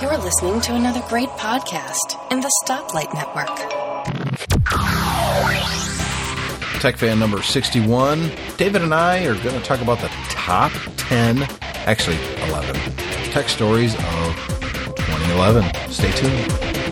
You're listening to another great podcast in the Stoplight Network. Tech fan number 61. David and I are going to talk about the top 10, actually 11, tech stories of 2011. Stay tuned.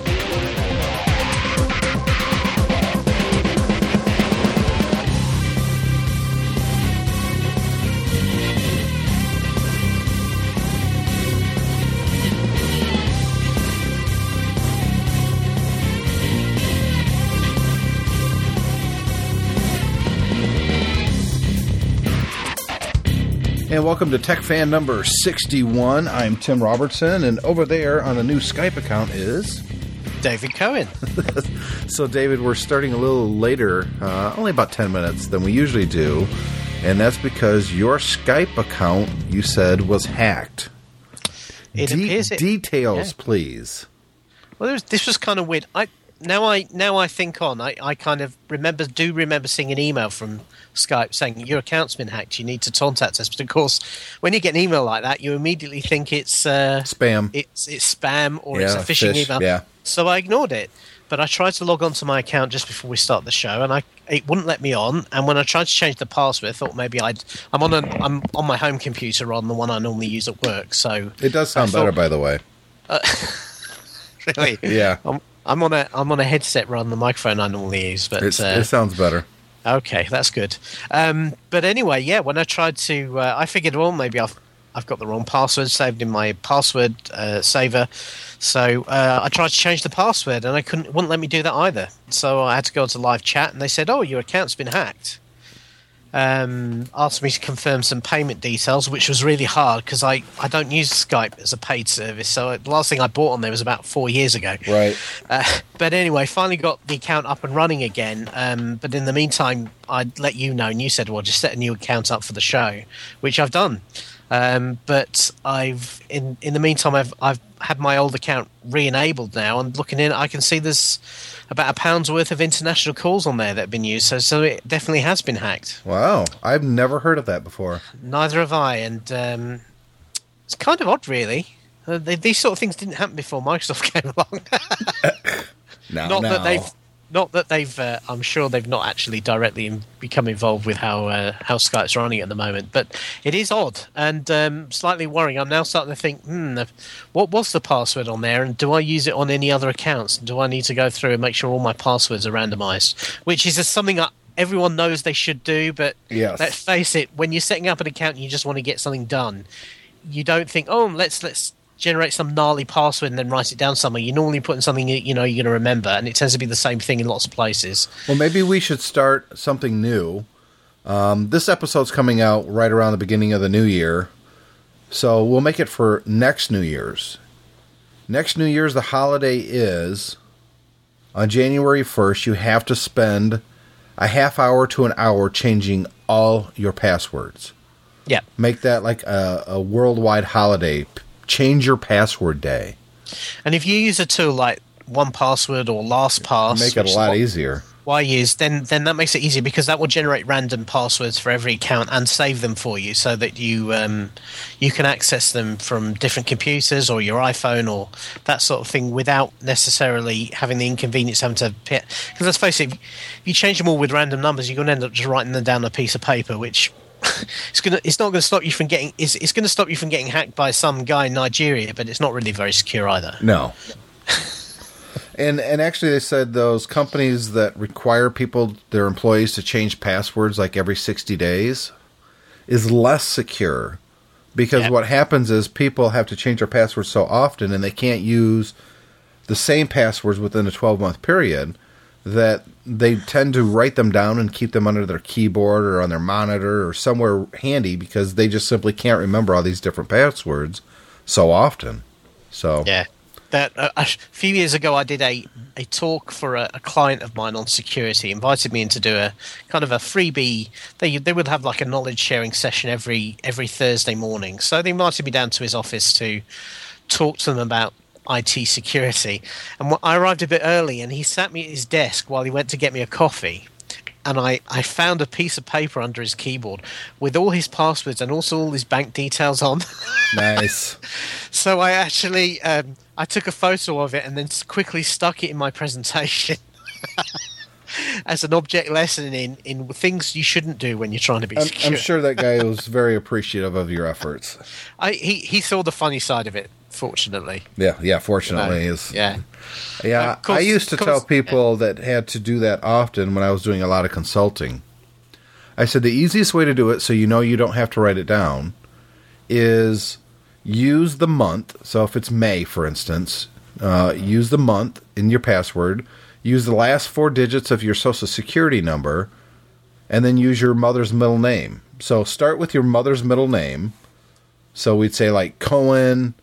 And welcome to Tech Fan number 61. I'm Tim Robertson, and over there on a new Skype account is. David Cohen. so, David, we're starting a little later, uh, only about 10 minutes than we usually do, and that's because your Skype account, you said, was hacked. It De- appears it. Details, yeah. please. Well, this was kind of weird. I now I now I think on. I, I kind of remember do remember seeing an email from Skype saying your account's been hacked. You need to contact us. But of course, when you get an email like that, you immediately think it's uh, Spam. It's it's spam or it's a phishing fish, email. yeah. So I ignored it. But I tried to log on to my account just before we start the show, and I it wouldn't let me on. And when I tried to change the password, I thought maybe I'd I'm on a I'm on my home computer rather than the one I normally use at work. So It does sound thought- better, by the way. really, Yeah. I'm, I'm on a I'm on a headset rather than the microphone I normally use. But It's, uh, it sounds better. okay, that's good. Um, but anyway, yeah, when I tried to, uh, I figured, well, maybe I've I've got the wrong password saved in my password uh, saver. So uh, I tried to change the password, and I couldn't wouldn't let me do that either. So I had to go to live chat, and they said, "Oh, your account's been hacked." Um, asked me to confirm some payment details, which was really hard because I, I don't use Skype as a paid service. So the last thing I bought on there was about four years ago. Right. Uh, but anyway, finally got the account up and running again. Um, but in the meantime, I'd let you know, and you said, "Well, just set a new account up for the show," which I've done. Um, but I've in in the meantime, I've I've had my old account re-enabled now, and looking in, I can see there's about a pound's worth of international calls on there that have been used. So so it definitely has been hacked. Wow. I've never heard of that before. Neither have I, and um, it's kind of odd, really. Uh, they, these sort of things didn't happen before Microsoft came along. Not that they've not that they've uh, i'm sure they've not actually directly in, become involved with how uh, how skype's running at the moment but it is odd and um, slightly worrying. I'm now starting to think hmm what was the password on there and do i use it on any other accounts? Do i need to go through and make sure all my passwords are randomized? Which is something I, everyone knows they should do but Yes. let's face it when you're setting up an account and you just want to get something done you don't think, oh, let's let's generate some gnarly password and then write it down somewhere. You're normally putting something you you know you're going to remember, and it tends to be the same thing in lots of places. Well, maybe we should start something new. Um, this episode's coming out right around the beginning of the new year, so we'll make it for next New Year's. Next New Year's, the holiday is on January 1st. You have to spend a half hour to an hour changing all your passwords. Yeah, Make that like a, a worldwide holiday. Change your password day. and if you use a tool like 1Password or LastPass, Make it a lot easier. I use, then then that makes it easier because that will generate random passwords for every account and save them for you, so that you um, you can access them from different computers or your iPhone or that sort of thing without necessarily having the inconvenience of having to. Because let's face it, if you change them all with random numbers, you're going to end up just writing them down on a piece of paper, which it's gonna it's not going to stop you from getting it's, it's going to stop you from getting hacked by some guy in Nigeria, but it's not really very secure either. No. and and actually they said those companies that require people their employees to change passwords like every 60 days is less secure because Yeah. what happens is people have to change their passwords so often and they can't use the same passwords within a 12 month period that they tend to write them down and keep them under their keyboard or on their monitor or somewhere handy because they just simply can't remember all these different passwords so often. So Yeah. That uh, a few years ago, I did a, a talk for a, a client of mine on security. Invited me in to do a kind of a freebie. They they would have like a knowledge sharing session every every Thursday morning. So they invited me down to his office to talk to them about IT security. And I arrived a bit early, and he sat me at his desk while he went to get me a coffee. and I, I found a piece of paper under his keyboard with all his passwords and also all his bank details on. Nice. so I actually um, I took a photo of it and then quickly stuck it in my presentation. As an object lesson in, in things you shouldn't do when you're trying to be I'm, secure. I'm sure that guy was very appreciative of your efforts. I, he he saw the funny side of it. Fortunately, Yeah, yeah. Fortunately, No. is yeah. Yeah, course- I used to of tell course- people that had to do that often when I was doing a lot of consulting. I said the easiest way to do it, so you know you don't have to write it down, is use the month. So if it's May, for instance, uh, use the month in your password. Use the last four digits of your social security number, and then use your mother's middle name. So start with your mother's middle name. So we'd say like Cohen,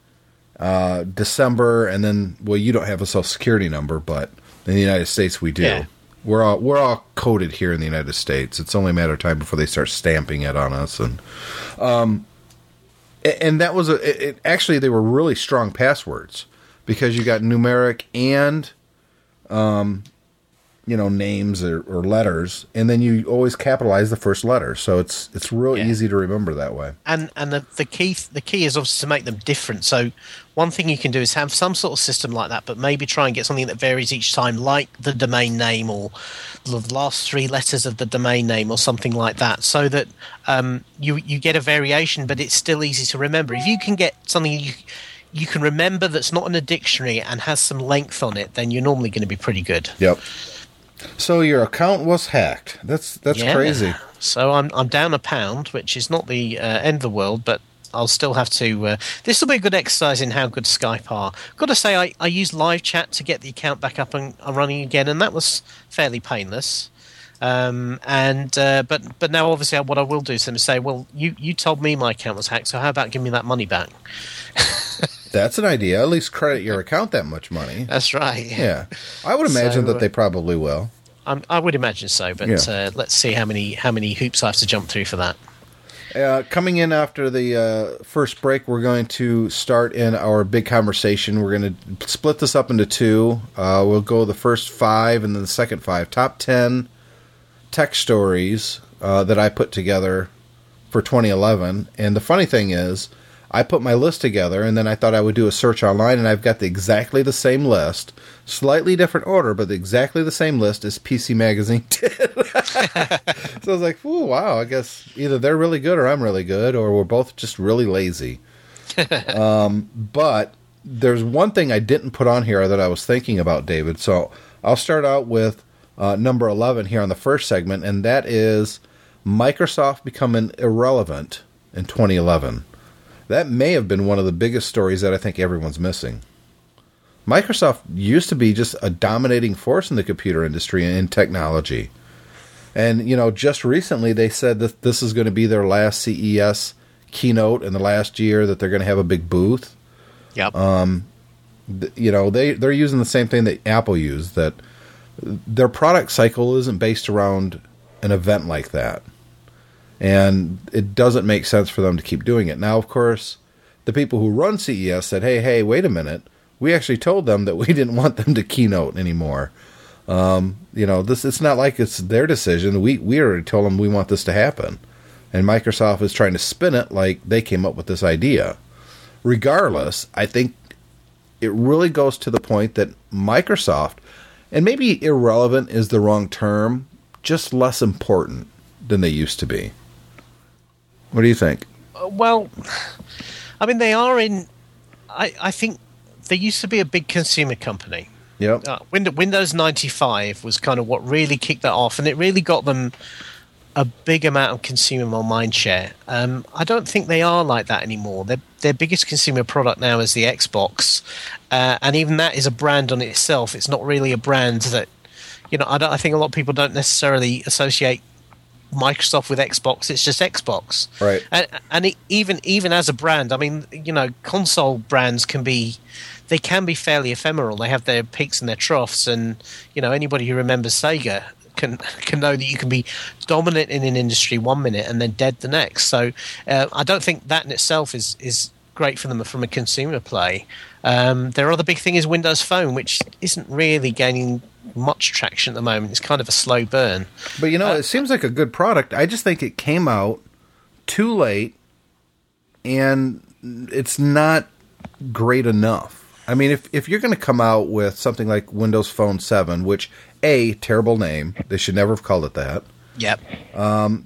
uh, December, and then well, you don't have a social security number, but in the United States we do. Yeah. We're all we're all coded here in the United States. It's only a matter of time before they start stamping it on us, and um, and that was a it, it, actually they were really strong passwords because you got numeric and um, you know names or, or letters, and then you always capitalize the first letter, so it's it's real Yeah. easy to remember that way. and and the, the key the key is obviously to make them different. So one thing you can do is have some sort of system like that, but maybe try and get something that varies each time, like the domain name or the last three letters of the domain name or something like that, so that um, you you get a variation, but it's still easy to remember. If you can get something you you can remember that's not in a dictionary and has some length on it, then you're normally going to be pretty good. Yep. So your account was hacked. That's that's Yeah. crazy. So I'm I'm down a pound, which is not the uh, end of the world, but I'll still have to. Uh, this will be a good exercise in how good Skype are. Got to say, I, I used live chat to get the account back up and, and running again, and that was fairly painless. Um, and uh, but but now obviously what I will do is say, well, you you told me my account was hacked, so how about giving me that money back? That's an idea. At least credit your account that much money. That's right. Yeah, I would imagine So, that they probably will. I'm, I would imagine so, but Yeah. uh, let's see how many how many hoops I have to jump through for that. Uh, coming in after the uh, first break, we're going to start in our big conversation. We're going to split this up into two. Uh, we'll go the first five and then the second five. Top 10 tech stories uh, that I put together for 2011. And the funny thing is, I put my list together and then I thought I would do a search online, and I've got the, exactly the same list, slightly different order, but exactly the same list as PC Magazine did. So I was like, "Ooh, wow! I guess either they're really good or I'm really good, or we're both just really lazy." um, but there's one thing I didn't put on here that I was thinking about, David. So I'll start out with uh, number 11 here on the first segment, and that is Microsoft becoming irrelevant in 2011. That may have been one of the biggest stories that I think everyone's missing. Microsoft used to be just a dominating force in the computer industry and in technology. And, you know, just recently they said that this is going to be their last CES keynote in the last year, that they're going to have a big booth. Yep. Um, th- You know, they, they're using the same thing that Apple used, that their product cycle isn't based around an event like that. And it doesn't make sense for them to keep doing it. Now, of course, the people who run CES said, hey, hey, wait a minute. We actually told them that we didn't want them to keynote anymore. Um, you know, this it's not like it's their decision. We we already told them we want this to happen. And Microsoft is trying to spin it like they came up with this idea. Regardless, I think it really goes to the point that Microsoft, and maybe irrelevant is the wrong term, just less important than they used to be. What do you think? Uh, well, I mean, they are in. I, I think they used to be a big consumer company. Yep. Uh, Windows, Windows 95 was kind of what really kicked that off, and it really got them a big amount of consumer mind share. Um, I don't think they are like that anymore. Their, their biggest consumer product now is the Xbox, uh, and even that is a brand on itself. It's not really a brand that, you know, I, don't, I think a lot of people don't necessarily associate Microsoft with Xbox. It's just Xbox, Right. And, and it, even even as a brand, I mean, you know, console brands can be they can be fairly ephemeral. They have their peaks and their troughs, and you know, anybody who remembers Sega can can know that you can be dominant in an industry one minute and then dead the next. So uh, I don't think that in itself is is great for them from a consumer play. Um, their other big thing is Windows Phone, which isn't really gaining much traction at the moment. It's kind of a slow burn. But you know, Uh, it seems like a good product. I just think it came out too late, and it's not great enough. I mean, if if you're going to come out with something like Windows Phone Seven, which a terrible name, they should never have called it that. Yep.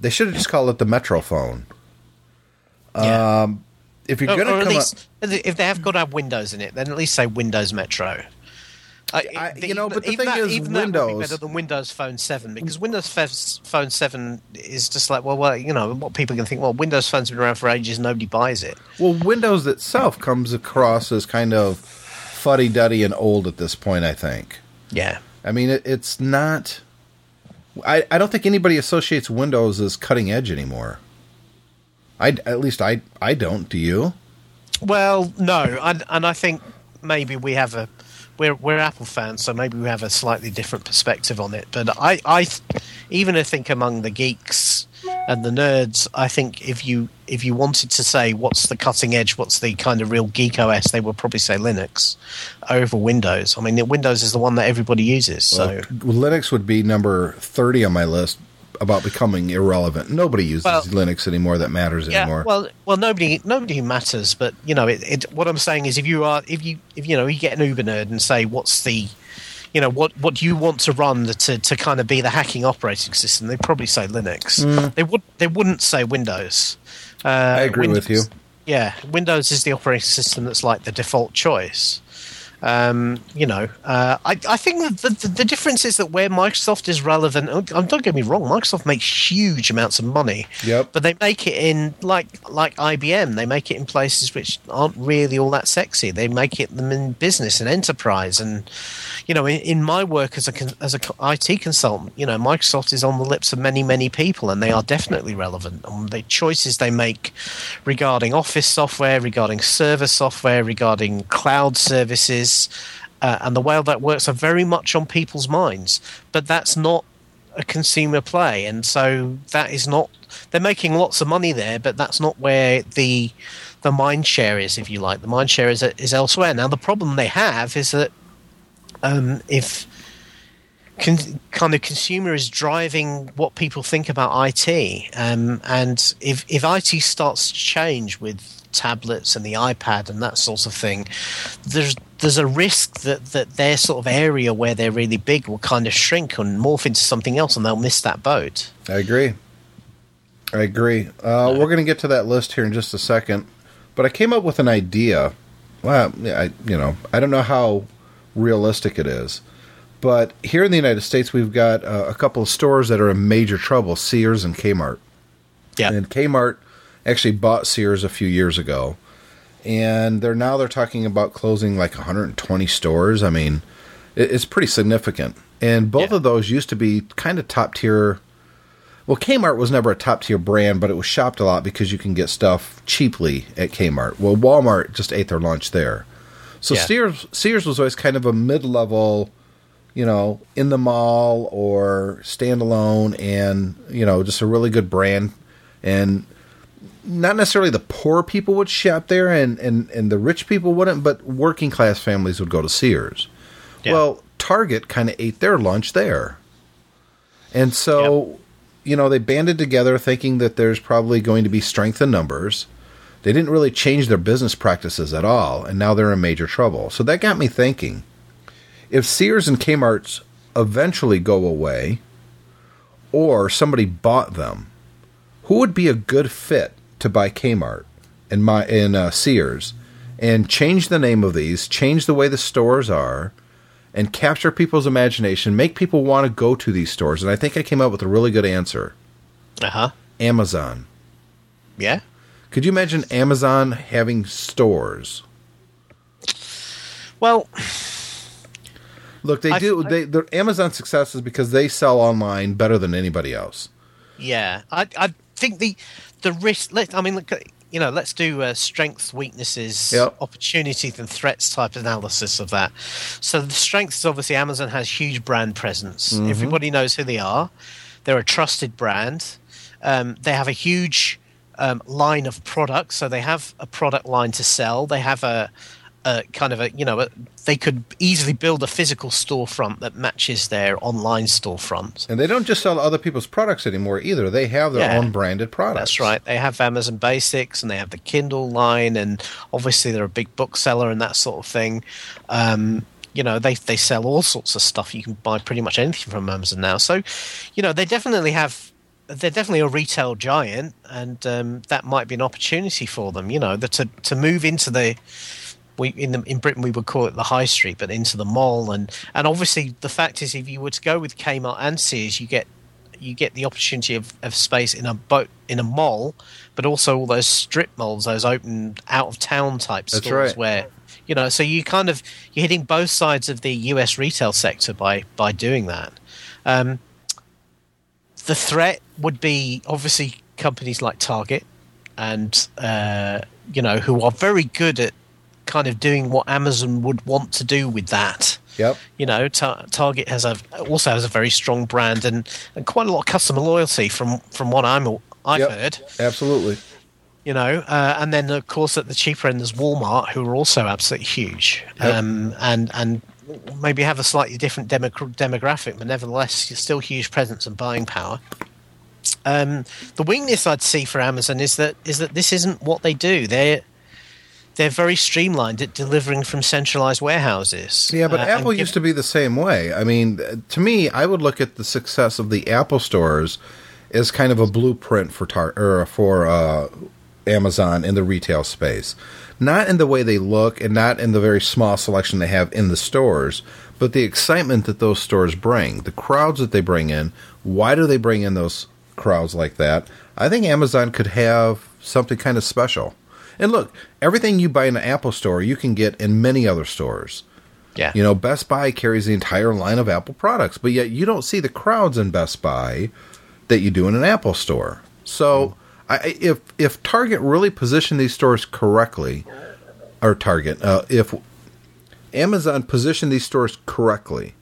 They should have just called it the Metro phone. Yeah. If you're going to at come least, if they have got to have Windows in it, then at least say Windows Metro. I, the- you know, but the thing that, is, would be Windows- better than Windows Phone Seven because Windows Phone Seven is just like, well, well, you know, what people can think. Well, Windows Phone's been around for ages, and nobody buys it. well, Windows itself comes across as kind of fuddy duddy and old at this point. I think. Yeah, I mean, it, it's not. I, I don't think anybody associates Windows as cutting edge anymore. I at least I I don't. Do you? Well, no, and, and I think maybe we have a we're we're Apple fans, so maybe we have a slightly different perspective on it. But I I even I think among the geeks and the nerds, I think if you if you wanted to say what's the cutting edge, what's the kind of real geek OS, they would probably say Linux over Windows. I mean, Windows is the one that everybody uses. So Well, Linux would be number thirty on my list about becoming irrelevant. Nobody uses Well- Linux anymore that matters yeah, anymore. well, well, nobody, nobody matters. But you know, it, it, what I'm saying is, if you are, if you, if you know, you get an Uber nerd and say, what's the, you know, what what do you want to run to to kind of be the hacking operating system? They'd probably say Linux. They would, they wouldn't say Windows. Uh, I agree with you. Yeah, Windows is the operating system that's like the default choice. Um, you know, uh, I, I think the, the, the difference is that where Microsoft is relevant, oh, don't get me wrong, Microsoft makes huge amounts of money. Yep. But they make it in like like IBM. They make it in places which aren't really all that sexy. They make it them in business and enterprise. And you know, in, in my work as a as a IT consultant, you know, Microsoft is on the lips of many many people, and they are definitely relevant. And the choices they make regarding Office software, regarding server software, regarding cloud services. Uh, and the way that works are very much on people's minds, but that's not a consumer play, and so that is not. They're making lots of money there, but that's not where the the mind share is, if you like. The mind share is is elsewhere. Now, the problem they have is that um, if con- kind of consumer is driving what people think about IT, um, and if if IT starts to change with tablets and the iPad and that sort of thing, there's there's a risk that, that their sort of area where they're really big will kind of shrink and morph into something else, and they'll miss that boat. I agree. I agree. Uh, we're going to get to that list here in just a second, but I came up with an idea. Well, I you know I don't know how realistic it is, but here in the United States we've got uh, a couple of stores that are in major trouble: Sears and Kmart. Yeah, And Kmart actually bought Sears a few years ago, and they're now they're talking about closing like 120 stores. I mean, it, it's pretty significant. And both Yeah. of those used to be kind of top tier. Well, Kmart was never a top tier brand, but it was shopped a lot because you can get stuff cheaply at Kmart. Well, Walmart just ate their lunch there. So Yeah. Sears Sears was always kind of a mid level, you know, in the mall or standalone, and you know, just a really good brand. And not necessarily the poor people would shop there, and and and the rich people wouldn't, but working class families would go to Sears. Yeah. Well, Target kind of ate their lunch there, and so you know they banded together, thinking that there's probably going to be strength in numbers. They didn't really change their business practices at all, and now they're in major trouble. So that got me thinking: if Sears and Kmart's eventually go away, or somebody bought them, who would be a good fit to buy Kmart and my and uh, Sears, and change the name of these, change the way the stores are, and capture people's imagination, make people want to go to these stores. And I think I came up with a really good answer: uh huh, Amazon. yeah. Could you imagine Amazon having stores? Well, Look, they I- do. I- they their Amazon success is because they sell online better than anybody else. yeah, I I think the the risk. Let I mean, look, you know, let's do uh, strengths, weaknesses, Yep. opportunities, and threats type analysis of that. So the strengths, obviously, Amazon has huge brand presence. Everybody knows who they are. They're a trusted brand. Um, they have a huge um, line of products, so they have a product line to sell. They have a uh, kind of a you know a, they could easily build a physical storefront that matches their online storefront. And they don't just sell other people's products anymore either. They have their Yeah. own branded products. That's right. They have Amazon Basics and they have the Kindle line, and obviously they're a big bookseller and that sort of thing. Um, you know, they they sell all sorts of stuff. You can buy pretty much anything from Amazon now. So, you know, they definitely have. They're definitely a retail giant, and um, that might be an opportunity for them. You know, the, to to move into the we in the, in Britain we would call it the high street, but into the mall, and and obviously the fact is, if you were to go with Kmart and Sears, you get you get the opportunity of, of space in a boat in a mall, but also all those strip malls, those open out of town type That's stores right. where you know. So you kind of you're hitting both sides of the U.S. retail sector by by doing that. Um, the threat would be obviously companies like Target and uh, you know who are very good at kind of doing what Amazon would want to do with that. Yep. You know, Ta- Target has a also has a very strong brand and, and quite a lot of customer loyalty from from what I'm I've Yep. heard. Absolutely. You know, uh, and then of course at the cheaper end there's Walmart, who are also absolutely huge, Yep. um, and and maybe have a slightly different demo- demographic, but nevertheless still huge presence and buying power. Um, the weakness I'd see for Amazon is that is that this isn't what they do. They're they're very streamlined at delivering from centralized warehouses. Yeah, but Uh, Apple used to be the same way. I mean, to me, I would look at the success of the Apple stores as kind of a blueprint for tar- or for uh, Amazon in the retail space. Not in the way they look and not in the very small selection they have in the stores, but the excitement that those stores bring, the crowds that they bring in. Why do they bring in those crowds like that? I think Amazon could have something kind of special. And look, everything you buy in an Apple store, you can get in many other stores. yeah, You know, Best Buy carries the entire line of Apple products, but yet you don't see the crowds in Best Buy that you do in an Apple store. So, I, I- if if Target really positioned these stores correctly, or Target, uh, if Amazon positioned these stores correctly,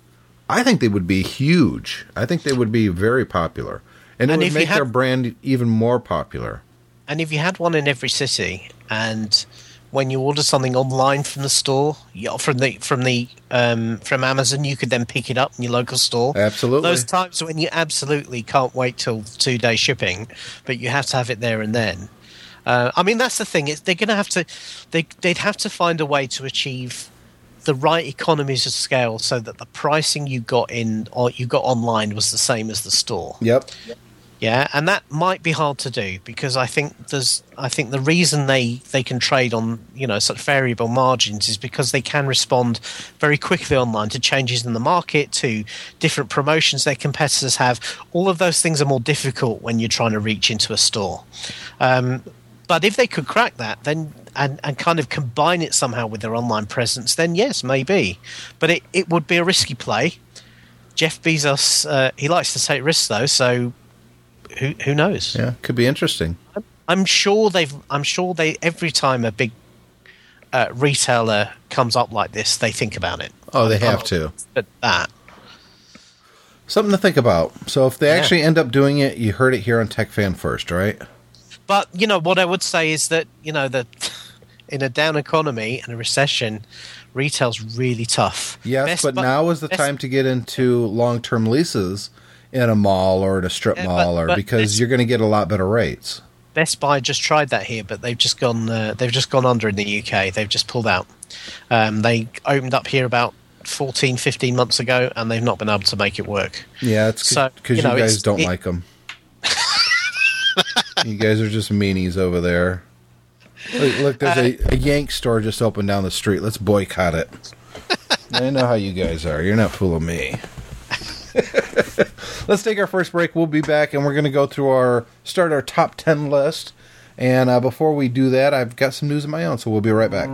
I think they would be huge. I think they would be very popular, and it And would make their brand even more popular. And if you had one in every city, and when you order something online from the store, from the from the um, from Amazon, you could then pick it up in your local store. Absolutely. Those times when you absolutely can't wait till two day shipping, but you have to have it there and then. Uh, I mean, that's the thing. It's, they're going to have to. They they'd have to find a way to achieve the right economies of scale so that the pricing you got in or you got online was the same as the store. Yep. Yeah, and that might be hard to do because I think there's I think the reason they they can trade on you know such variable margins is because they can respond very quickly online to changes in the market, to different promotions their competitors have. All of those things are more difficult when you're trying to reach into a store. Um, but if they could crack that, then and, and kind of combine it somehow with their online presence, then yes, maybe. But it, it would be a risky play. Jeff Bezos, uh, he likes to take risks though, so who who knows? Yeah, could be interesting. I'm sure they've. I'm sure they every time a big uh, retailer comes up like this, they think about it. Oh, they have to. But that, Something to think about. So if they Yeah. actually end up doing it, you heard it here on Tech Fan first, right? but you know what I would say is that you know that in a down economy and a recession, retail's really tough. Yes, Best but Bu- now is the Best- time to get into long-term leases in a mall or in a strip Yeah, mall, but- or but because you're going to get a lot better rates. Best Buy just tried that here, but they've just gone. Uh, they've just gone under in the UK. They've just pulled out. Um, they opened up here about 14, 15 months ago, and they've not been able to make it work. Yeah, it's So, because you you, know, guys don't it- like them. you guys are just meanies over there. Look, look there's Uh, a, a Yank store just opened down the street. Let's boycott it. I know how you guys are. You're not fooling me. Let's take our first break. We'll be back, and we're going to go through our start our top ten list. And uh, before we do that, I've got some news of my own, so we'll be right back.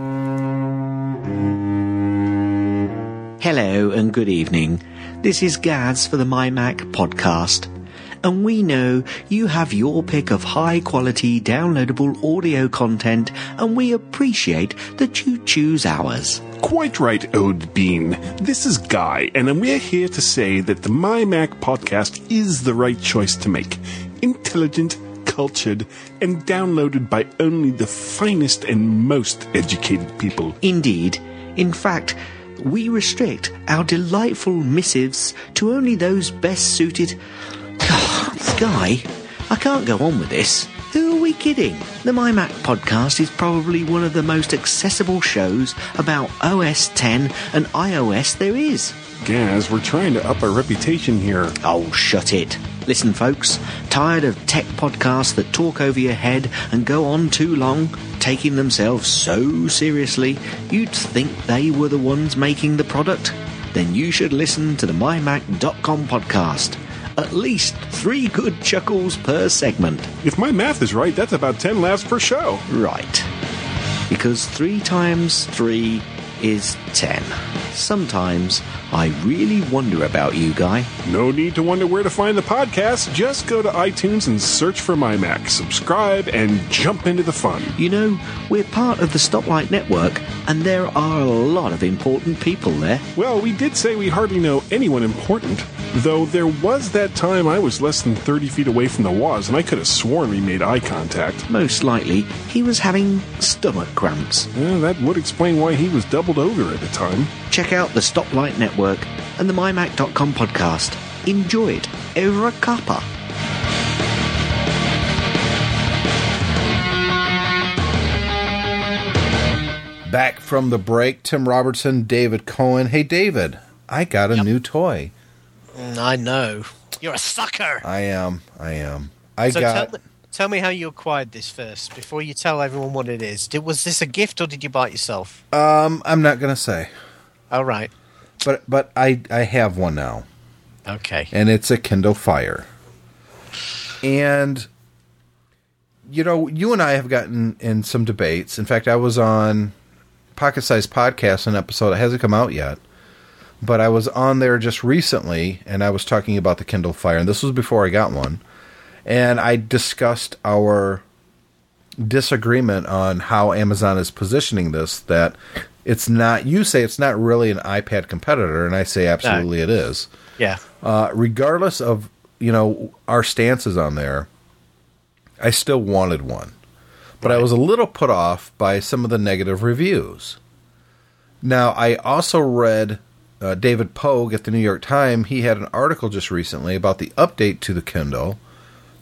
Hello and good evening. This is Gaz for the MyMac podcast. And we know you have your pick of high quality downloadable audio content and we appreciate that you choose ours. Quite right, Ode Bean. This is Guy, and we're here to say that the My Mac podcast is the right choice to make. Intelligent, cultured and downloaded by only the finest and most educated people. Indeed. In fact, we restrict our delightful missives to only those best suited. Guy, I can't go on with this. Who are we kidding? The MyMac podcast is probably one of the most accessible shows about OS 10 and iOS there is. Gaz, we're trying to up our reputation here. Oh, shut it. Listen, folks, tired of tech podcasts that talk over your head and go on too long, taking themselves so seriously, you'd think they were the ones making the product? Then you should listen to the MyMac.com podcast. At least three good chuckles per segment. If my math is right, that's about 10 laughs per show. Right. Because three times three is ten. Sometimes I really wonder about you, Guy. No need to wonder where to find the podcast. Just go to iTunes and search for My Mac, subscribe, and jump into the fun. You know, we're part of the Stoplight Network, and there are a lot of important people there. Well, we did say we hardly know anyone important, though there was that time I was less than 30 feet away from the Woz, and I could have sworn we made eye contact. Most likely, he was having stomach cramps. Yeah, that would explain why he was doubled over at the time. Check out the Stoplight Network and the MyMac.com podcast. Enjoy it over a cuppa. Back from the break, Tim Robertson, David Cohen. Hey, David, I got a new toy. Mm, I know. You're a sucker. I am. I am. I so got. tell, me- tell me how you acquired this first before you tell everyone what it is. Did, was this a gift or did you buy it yourself? Um, I'm not gonna say, All right. but but I I have one now, Okay. and it's a Kindle Fire. And you know, you and I have gotten in some debates. In fact, I was on Pocket Size Podcast, an episode that hasn't come out yet. But I was on there just recently, and I was talking about the Kindle Fire, and this was before I got one. And I discussed our disagreement on how Amazon is positioning this. That it's not. You say it's not really an iPad competitor, and I say absolutely it is. Yeah. Uh, regardless of you know our stances on there, I still wanted one, but I was a little put off by some of the negative reviews. Now, I also read uh, David Pogue at the New York Times. He had an article just recently about the update to the Kindle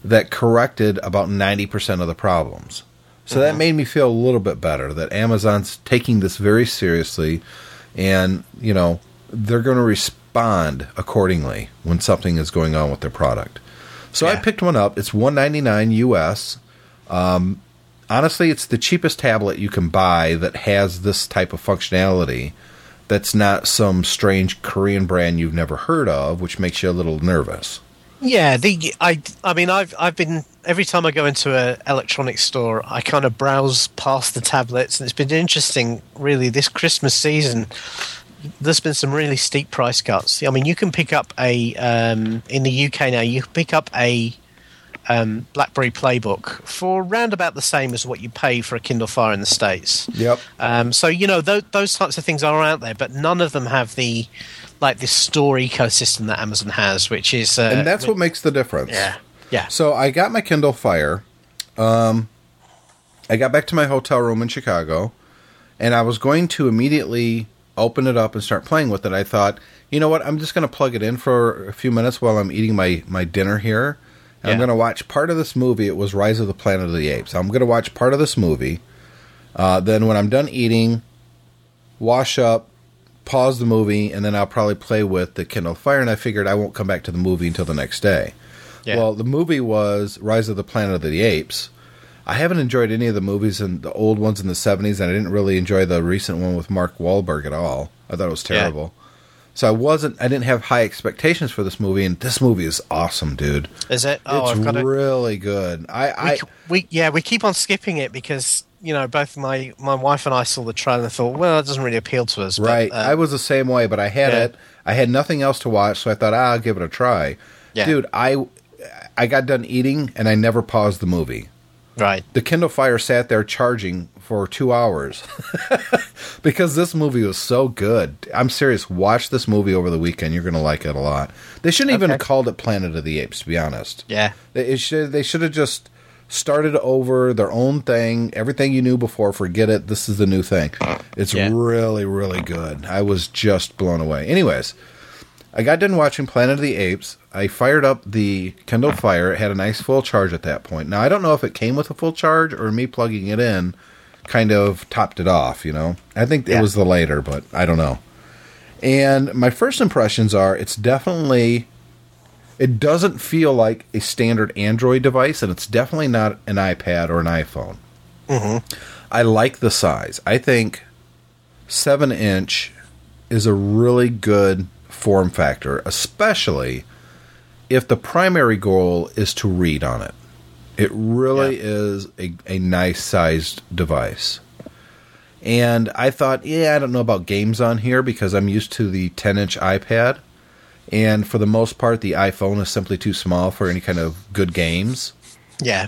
that corrected about 90% of the problems. So that made me feel a little bit better that Amazon's taking this very seriously and, you know, they're going to respond accordingly when something is going on with their product. So I picked one up. It's 199 US. Um, honestly, it's the cheapest tablet you can buy that has this type of functionality that's not some strange Korean brand you've never heard of, which makes you a little nervous. Yeah, the I I mean I've I've been every time I go into a electronics store I kind of browse past the tablets and it's been interesting really this Christmas season there's been some really steep price cuts. I mean you can pick up a um, in the UK now you can pick up a um, BlackBerry Playbook for round about the same as what you pay for a Kindle Fire in the states. Yep. Um, so you know th- those types of things are out there, but none of them have the like this store ecosystem that Amazon has, which is uh, and that's what makes the difference. yeah yeah So I got my Kindle Fire. Um, I got back to my hotel room in Chicago, and I was going to immediately open it up and start playing with it. I thought, you know what? I'm just going to plug it in for a few minutes while I'm eating my my dinner here. And I'm going to watch part of this movie. It was Rise of the Planet of the Apes. I'm going to watch part of this movie. Uh, then when I'm done eating, wash up, pause the movie, and then I'll probably play with the Kindle Fire. And I figured I won't come back to the movie until the next day. Yeah. Well, the movie was Rise of the Planet of the Apes. I haven't enjoyed any of the movies in the old ones in the 70s, and I didn't really enjoy the recent one with Mark Wahlberg at all. I thought it was Yeah. terrible. So I wasn't I didn't have high expectations for this movie and this movie is awesome, dude. Is it? Oh, it's I've got to. really good. I, I we, we yeah, we keep on skipping it because you know both my my wife and I saw the trailer and thought, well, it doesn't really appeal to us. but, Right. uh, I was the same way, but I had Yeah. it. I had nothing else to watch, so I thought, ah, I'll give it a try. Yeah. Dude, I I got done eating and I never paused the movie. Right. The Kindle Fire sat there charging for two hours because this movie was so good. I'm serious. Watch this movie over the weekend. You're going to like it a lot. They shouldn't even have called it Planet of the Apes, to be honest. Yeah. They, it should, they should have just started over their own thing. Everything you knew before, forget it. This is the new thing. It's Yeah. really, really good. I was just blown away. Anyways, I got done watching Planet of the Apes. I fired up the Kindle Fire. It had a nice full charge at that point. Now, I don't know if it came with a full charge or me plugging it in kind of topped it off, you know? I think it was the later, but I don't know. And my first impressions are it's definitely it doesn't feel like a standard Android device, and it's definitely not an iPad or an iPhone. Mm-hmm. I like the size. I think seven inch is a really good form factor, especially if the primary goal is to read on it. It really Yeah. is a, a nice sized device. And I thought, yeah, I don't know about games on here because I'm used to the 10 inch iPad. And for the most part, the iPhone is simply too small for any kind of good games. Yeah.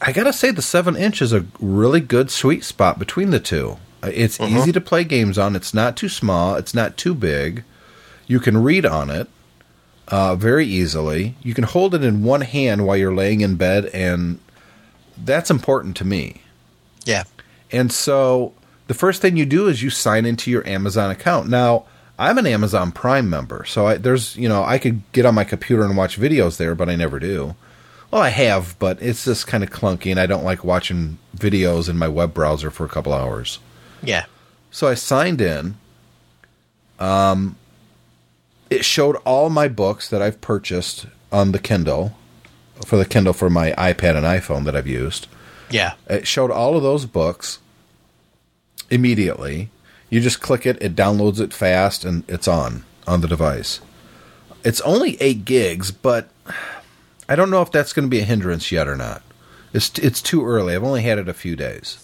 I gotta say, the 7 inch is a really good sweet spot between the two. Uh, It's easy to play games on, it's not too small, it's not too big. You can read on it uh, very easily. You can hold it in one hand while you're laying in bed, and that's important to me. Yeah. And so the first thing you do is you sign into your Amazon account. Now, I'm an Amazon Prime member, so I, there's, you know, I could get on my computer and watch videos there, but I never do. Well, I have, but it's just kind of clunky, and I don't like watching videos in my web browser for a couple hours. Yeah. So I signed in. Um, it showed all my books that I've purchased on the Kindle, for the Kindle for my iPad and iPhone that I've used. Yeah. It showed all of those books immediately. You just click it, it downloads it fast, and it's on on the device. It's only eight gigs, but I don't know if that's going to be a hindrance yet or not. It's it's too early. I've only had it a few days,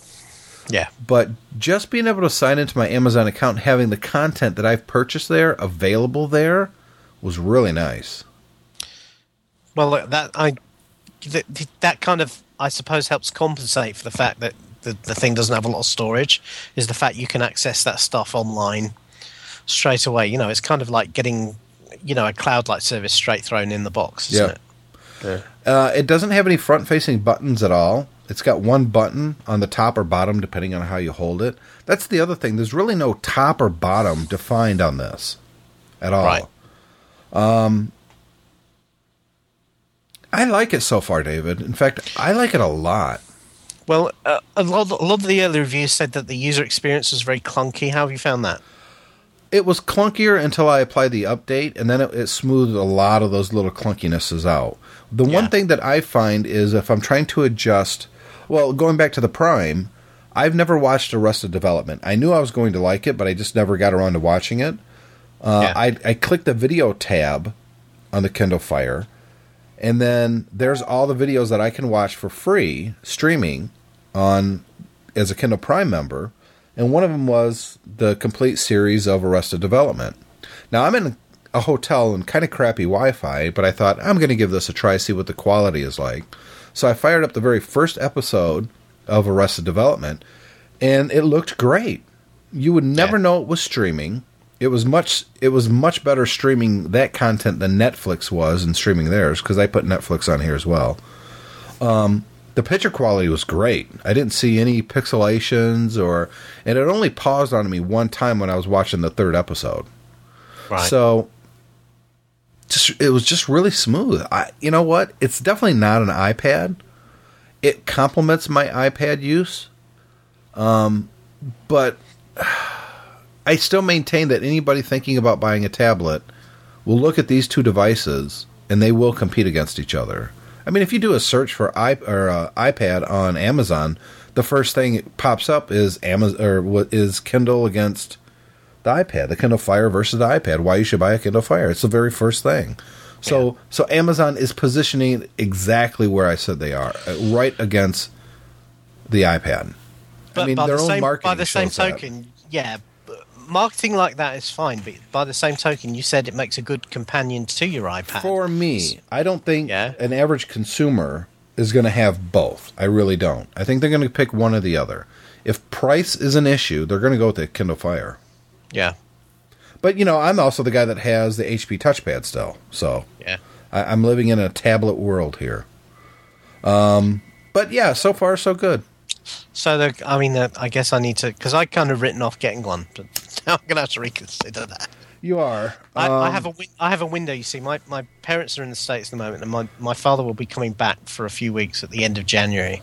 Yeah. but just being able to sign into my Amazon account, and having the content that I've purchased there available there, was really nice. Well, that I that, that kind of I suppose helps compensate for the fact that the, the thing doesn't have a lot of storage. Is the fact you can access that stuff online straight away. You know, it's kind of like getting you know a cloud-like service straight thrown in the box, isn't Yeah. it? Uh, it doesn't have any front facing buttons at all. It's got one button on the top or bottom, depending on how you hold it. That's the other thing. There's really no top or bottom defined on this at all. Right. Um, I like it so far, David. In fact, I like it a lot. Well, uh, a lot a lot of the early reviews said that the user experience was very clunky. How have you found that? It was clunkier until I applied the update, and then it, it smoothed a lot of those little clunkinesses out. The one thing that I find is if I'm trying to adjust, well, going back to the Prime, I've never watched Arrested Development. I knew I was going to like it, but I just never got around to watching it. Uh, Yeah. I, I clicked the video tab on the Kindle Fire, and then there's all the videos that I can watch for free streaming on as a Kindle Prime member, and one of them was the complete series of Arrested Development. Now I'm in a hotel and kind of crappy Wi-Fi, but I thought I'm going to give this a try, see what the quality is like. So I fired up the very first episode of Arrested Development, and it looked great. You would never Yeah. know it was streaming. It was much it was much better streaming that content than Netflix was in streaming theirs because I put Netflix on here as well. Um, the picture quality was great. I didn't see any pixelations or and it only paused on me one time when I was watching the third episode. Right. So just it was just really smooth. I you know what? It's definitely not an iPad. It complements my iPad use. Um but I still maintain that anybody thinking about buying a tablet will look at these two devices and they will compete against each other. I mean, if you do a search for or uh, iPad on Amazon, the first thing pops up is Amazon or what is Kindle against the iPad, the Kindle Fire versus the iPad. Why you should buy a Kindle Fire? It's the very first thing. So, so Amazon is positioning exactly where I said they are, uh, right against the iPad. But I mean, by their the own same, marketing by the same shows that. token, yeah, marketing like that is fine. But by the same token, you said it makes a good companion to your iPad. For me, I don't think Yeah. an average consumer is going to have both. I really don't. I think they're going to pick one or the other. If price is an issue, they're going to go with the Kindle Fire. Yeah, But you know, I'm also the guy that has the HP touchpad still, so yeah, I, I'm living in a tablet world here. Um, but yeah, so far so good. So, the, I mean, uh, I guess I need to because I kind of written off getting one, but now I'm gonna have to reconsider that. You are. I, I Um, have a win- I have a window. You see, my, my parents are in the states at the moment, and my, my father will be coming back for a few weeks at the end of January.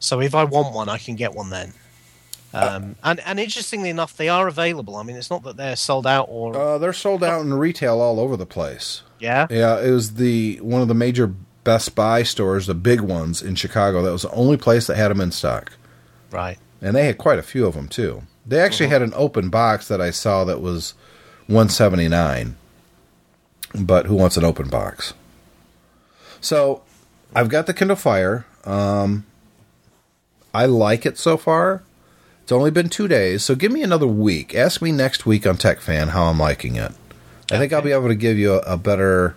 So if I want one, I can get one then. Um, and and interestingly enough, they are available. I mean, it's not that they're sold out or Uh, they're sold out in retail all over the place. yeah. Yeah, it was the one of the major Best Buy stores, the big ones in Chicago. That was the only place that had them in stock, right. and they had quite a few of them too. They actually had an open box that I saw that was one seventy nine. But who wants an open box? So, I've got the Kindle Fire. Um, I like it so far. It's only been two days, so give me another week. Ask me next week on Tech Fan how I'm liking it. I think I'll be able to give you a, a better.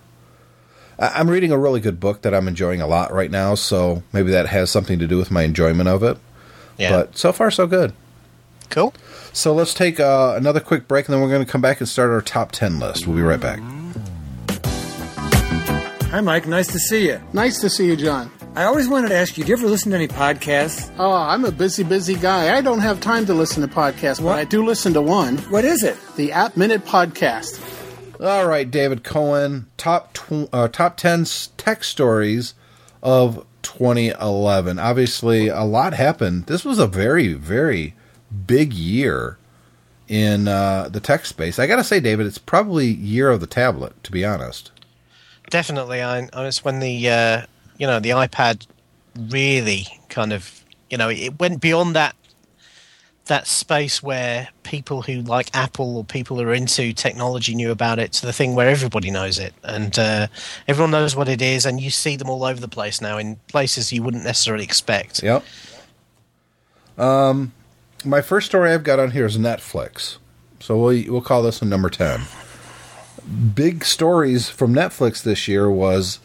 I- I'm reading a really good book that I'm enjoying a lot right now, so maybe that has something to do with my enjoyment of it. Yeah. But so far, so good. cool. So let's take uh, another quick break, and then we're going to come back and start our top 10 list. We'll be right back. Hi, Mike. Nice to see you. Nice to see you, John. I always wanted to ask you, do you ever listen to any podcasts? Oh, I'm a busy, busy guy. I don't have time to listen to podcasts, but I do listen to one, What is it? the App Minute Podcast. All right, David Cohen, top tw- uh, top 10 s- tech stories of 2011. Obviously, a lot happened. This was a very, very big year in uh, the tech space. I got to say, David, it's probably year of the tablet, to be honest. Definitely, I, I was when the uh, you know the iPad really kind of you know it went beyond that that space where people who like Apple or people who are into technology knew about it to the thing where everybody knows it and uh, everyone knows what it is and you see them all over the place now in places you wouldn't necessarily expect. Yep. Um, my first story I've got on here is Netflix. So we'll we'll call this number ten. Big stories from Netflix this year was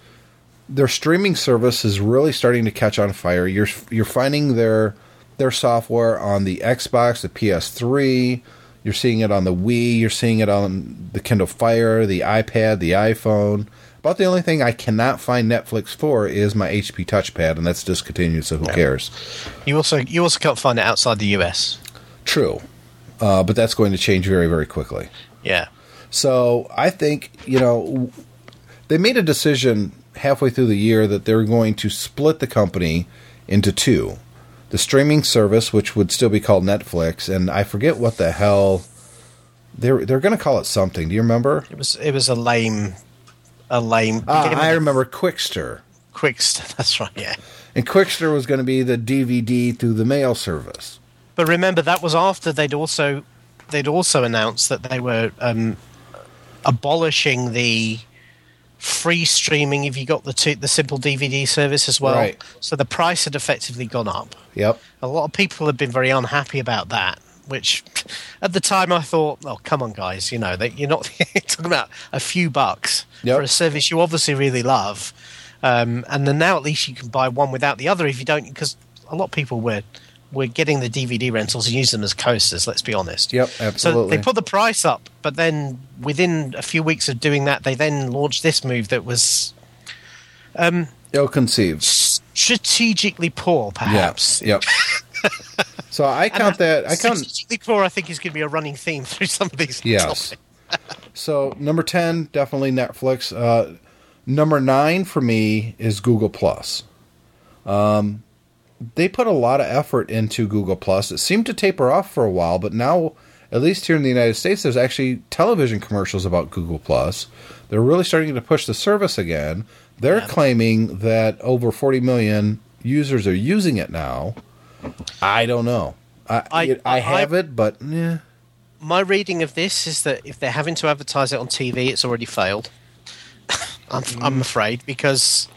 their streaming service is really starting to catch on fire. You're you're finding their their software on the Xbox, the PS3. You're seeing it on the Wii. You're seeing it on the Kindle Fire, the iPad, the iPhone. About the only thing I cannot find Netflix for is my HP touchpad, and that's discontinued. So who cares? You also you also can't find it outside the US. True, uh, but that's going to change very very quickly. Yeah. So I think you know they made a decision halfway through the year that they're going to split the company into two: the streaming service, which would still be called Netflix, and I forget what the hell they're they're going to call it something. Do you remember? It was it was a lame a lame Ah, I remember Qwikster, Qwikster, that's right, yeah. and Qwikster was going to be the DVD through the mail service. But remember, that was after they'd also they'd also announced that they were um, abolishing the free streaming if you got the two, the simple DVD service as well. Right. So the price had effectively gone up. Yep. A lot of people have been very unhappy about that. Which, at the time, I thought, "Oh, come on, guys! You know that you're not talking about a few bucks Yep. for a service you obviously really love." Um, and then now at least you can buy one without the other if you don't, because a lot of people were were getting the DVD rentals and use them as coasters. Let's be honest. Yep, absolutely. So they put the price up, but then within a few weeks of doing that, they then launched this move that was Ill conceived. strategically poor, perhaps. Yep. so I count that. I count. Strategically poor, I think, is going to be a running theme through some of these. Yes. So number ten, definitely Netflix. Uh, number nine for me is Google Plus. Um, they put a lot of effort into Google Plus. It seemed to taper off for a while, but now, at least here in the United States, there's actually television commercials about Google Plus. They're really starting to push the service again. They're claiming that over 40 million users are using it now. I don't know. I I- I, I I- have it, but eh. My reading of this is that if they're having to advertise it on TV, it's already failed. I'm, I'm afraid because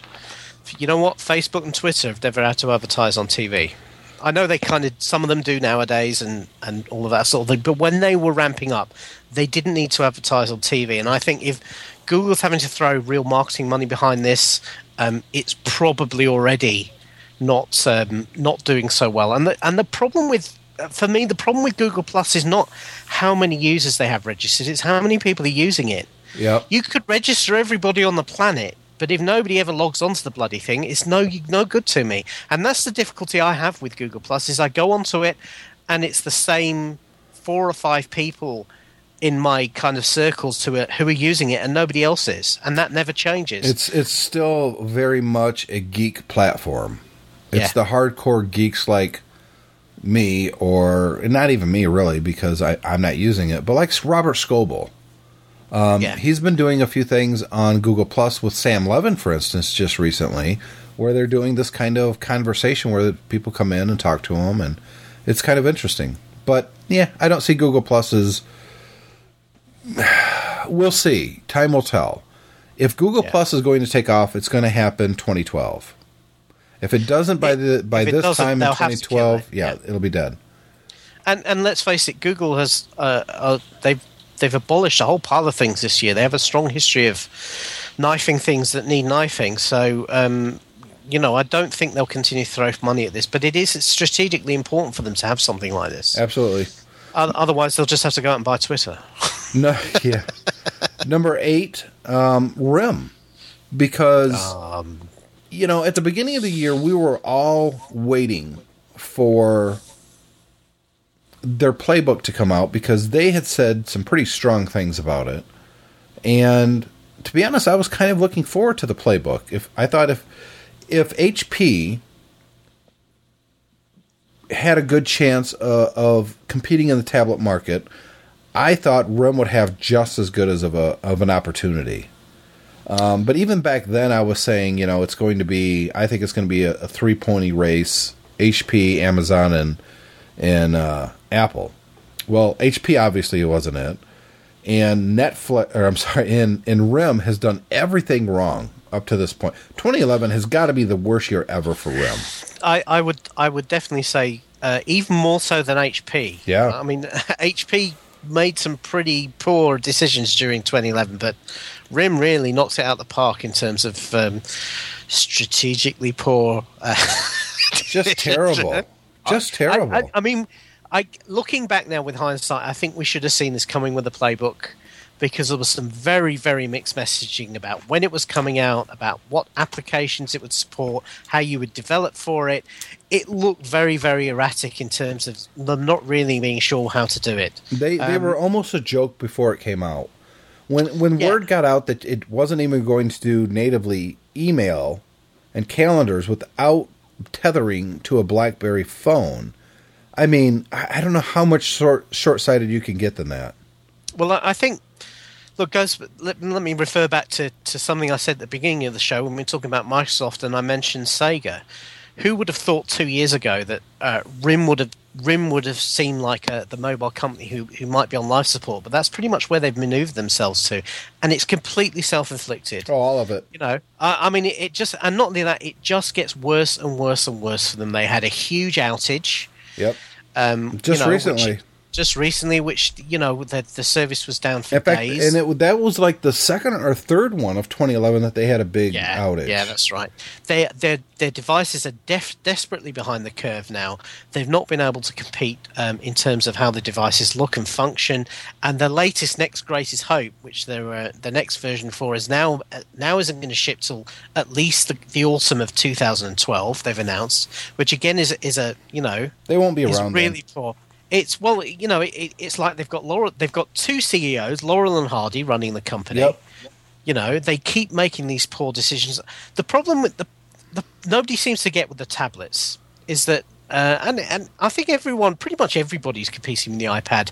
you know what, Facebook and Twitter have never had to advertise on TV. I know they kind of some of them do nowadays and and all of that sort of thing, but when they were ramping up, they didn't need to advertise on TV. And I think if Google's having to throw real marketing money behind this, um, it's probably already not um, not doing so well. And the, and the problem with for me, the problem with Google Plus is not how many users they have registered; it's how many people are using it. Yep. You could register everybody on the planet But if nobody ever logs onto the bloody thing, it's no no good to me. And that's the difficulty I have with Google Plus is I go onto it, and it's the same four or five people in my kind of circles to it who are using it, and nobody else is, and that never changes. It's it's still very much a geek platform. It's Yeah. the hardcore geeks like me, or not even me really, because I, I'm not using it. But like Robert Scoble, um, Yeah. he's been doing a few things on Google Plus with Sam Levin, for instance, just recently, where they're doing this kind of conversation where people come in and talk to him, and it's kind of interesting. But yeah, I don't see Google Plus as. We'll see. Time will tell. If Google Yeah. Plus is going to take off, it's going to happen 2012. If it doesn't by the by if this time in they'll have to kill 2012, it. yeah, Yeah. it'll be dead. and and let's face it, Google has uh, uh, they've they've abolished a whole pile of things this year. They have a strong history of knifing things that need knifing. So. Um, you know, I don't think they'll continue to throw money at this, but it is strategically important for them to have something like this. Absolutely. Otherwise, they'll just have to go out and buy Twitter. No, yeah. Number eight, um, RIM, because Um, you know at the beginning of the year we were all waiting for their playbook to come out because they had said some pretty strong things about it, and to be honest, I was kind of looking forward to the playbook. If I thought if if HP had a good chance uh, of competing in the tablet market, I thought RIM would have just as good as of a of an opportunity. Um, but even back then, I was saying, you know, it's going to be. I think it's going to be a, a three pony race: HP, Amazon, and and uh, Apple. Well, HP obviously wasn't it, and Netflix, or I'm sorry, and and RIM has done everything wrong up to this point. 2011 has got to be the worst year ever for RIM. I, I would I would definitely say uh, even more so than HP. Yeah. I mean HP made some pretty poor decisions during 2011, but RIM really knocks it out the park in terms of um, strategically poor. Uh, Just terrible. Just terrible. I, I, I mean, I looking back now with hindsight, I think we should have seen this coming with the playbook because there was some very, very mixed messaging about when it was coming out, about what applications it would support, how you would develop for it. It looked very, very erratic in terms of them not really being sure how to do it. They they Um, were almost a joke before it came out. When when Yeah. word got out that it wasn't even going to do natively email and calendars without tethering to a BlackBerry phone, I mean, I, don't know how much short short sighted you can get than that. Well, I I think. Look, guys, let, let me refer back to, to something I said at the beginning of the show when we were talking about Microsoft and I mentioned Sega. Who would have thought two years ago that uh, RIM would have RIM would have seemed like uh, the mobile company who, who might be on life support? But that's pretty much where they've manoeuvred themselves to, and it's completely self inflicted. Oh, all of it. You know, I, I mean, it, it just and not only that, it just gets worse and worse and worse for them. They had a huge outage. Yep. Um, you Just know, which- recently. Just recently, which you know the the service was down for fact, days. and it that was like the second or third one of 2011 that they had a big yeah, outage. yeah, that's right. They, their their devices are def- desperately behind the curve now. They've not been able to compete um, in terms of how the devices look and function. And the latest, next greatest hope, which they're uh, the next version for, is now uh, now isn't going to ship till at least the, the autumn of 2012. They've announced, which again is is a you know they won't be around. then. really poor. It's well, you know, it, it, it's like they've got Laurel, they've got two CEOs, Laurel and Hardy, running the company. Yep. You know, they keep making these poor decisions. The problem with the, the nobody seems to get with the tablets is that, uh, and and I think everyone, pretty much everybody's competing with the iPad,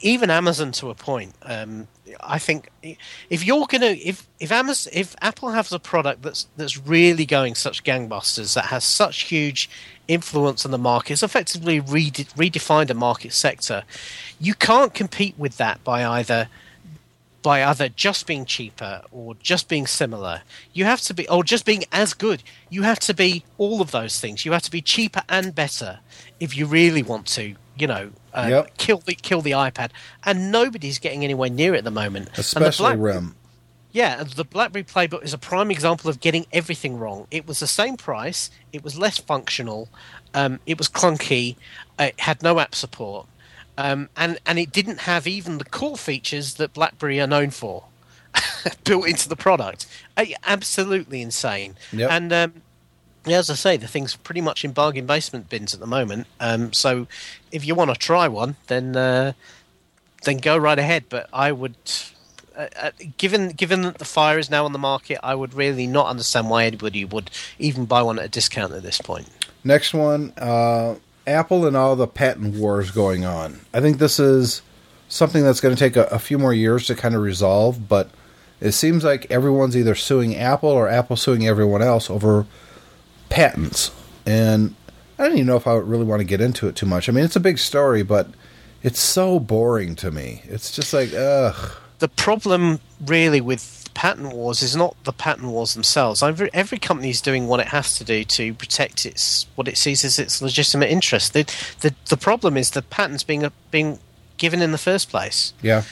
even Amazon to a point. Um, I think if you're gonna if if Amazon if Apple has a product that's that's really going such gangbusters that has such huge influence on the market, it's effectively rede- redefined a market sector. You can't compete with that by either by either just being cheaper or just being similar. You have to be, or just being as good. You have to be all of those things. You have to be cheaper and better if you really want to, you know, uh, Yep. kill the kill the iPad. And nobody's getting anywhere near it at the moment. And the especially Black- RIM. yeah, the BlackBerry Playbook is a prime example of getting everything wrong. It was the same price, it was less functional, um, it was clunky, it had no app support, um, and and it didn't have even the cool features that BlackBerry are known for. built into the product. Uh, absolutely insane. Yep. And um, yeah, as I say, the thing's pretty much in bargain basement bins at the moment. Um, so if you want to try one, then uh, then go right ahead. But I would, uh, uh, given given that the Fire is now on the market, I would really not understand why anybody would even buy one at a discount at this point. Next one, uh, Apple and all the patent wars going on. I think this is something that's going to take a, a few more years to kind of resolve, but it seems like everyone's either suing Apple or Apple suing everyone else over patents. And I don't even know if I really want to get into it too much. I mean, it's a big story, but it's so boring to me. It's just like, ugh. the problem really with patent wars is not the patent wars themselves. Every, every company is doing what it has to do to protect its what it sees as its legitimate interest. The the, the problem is the patents being being given in the first place. Yeah.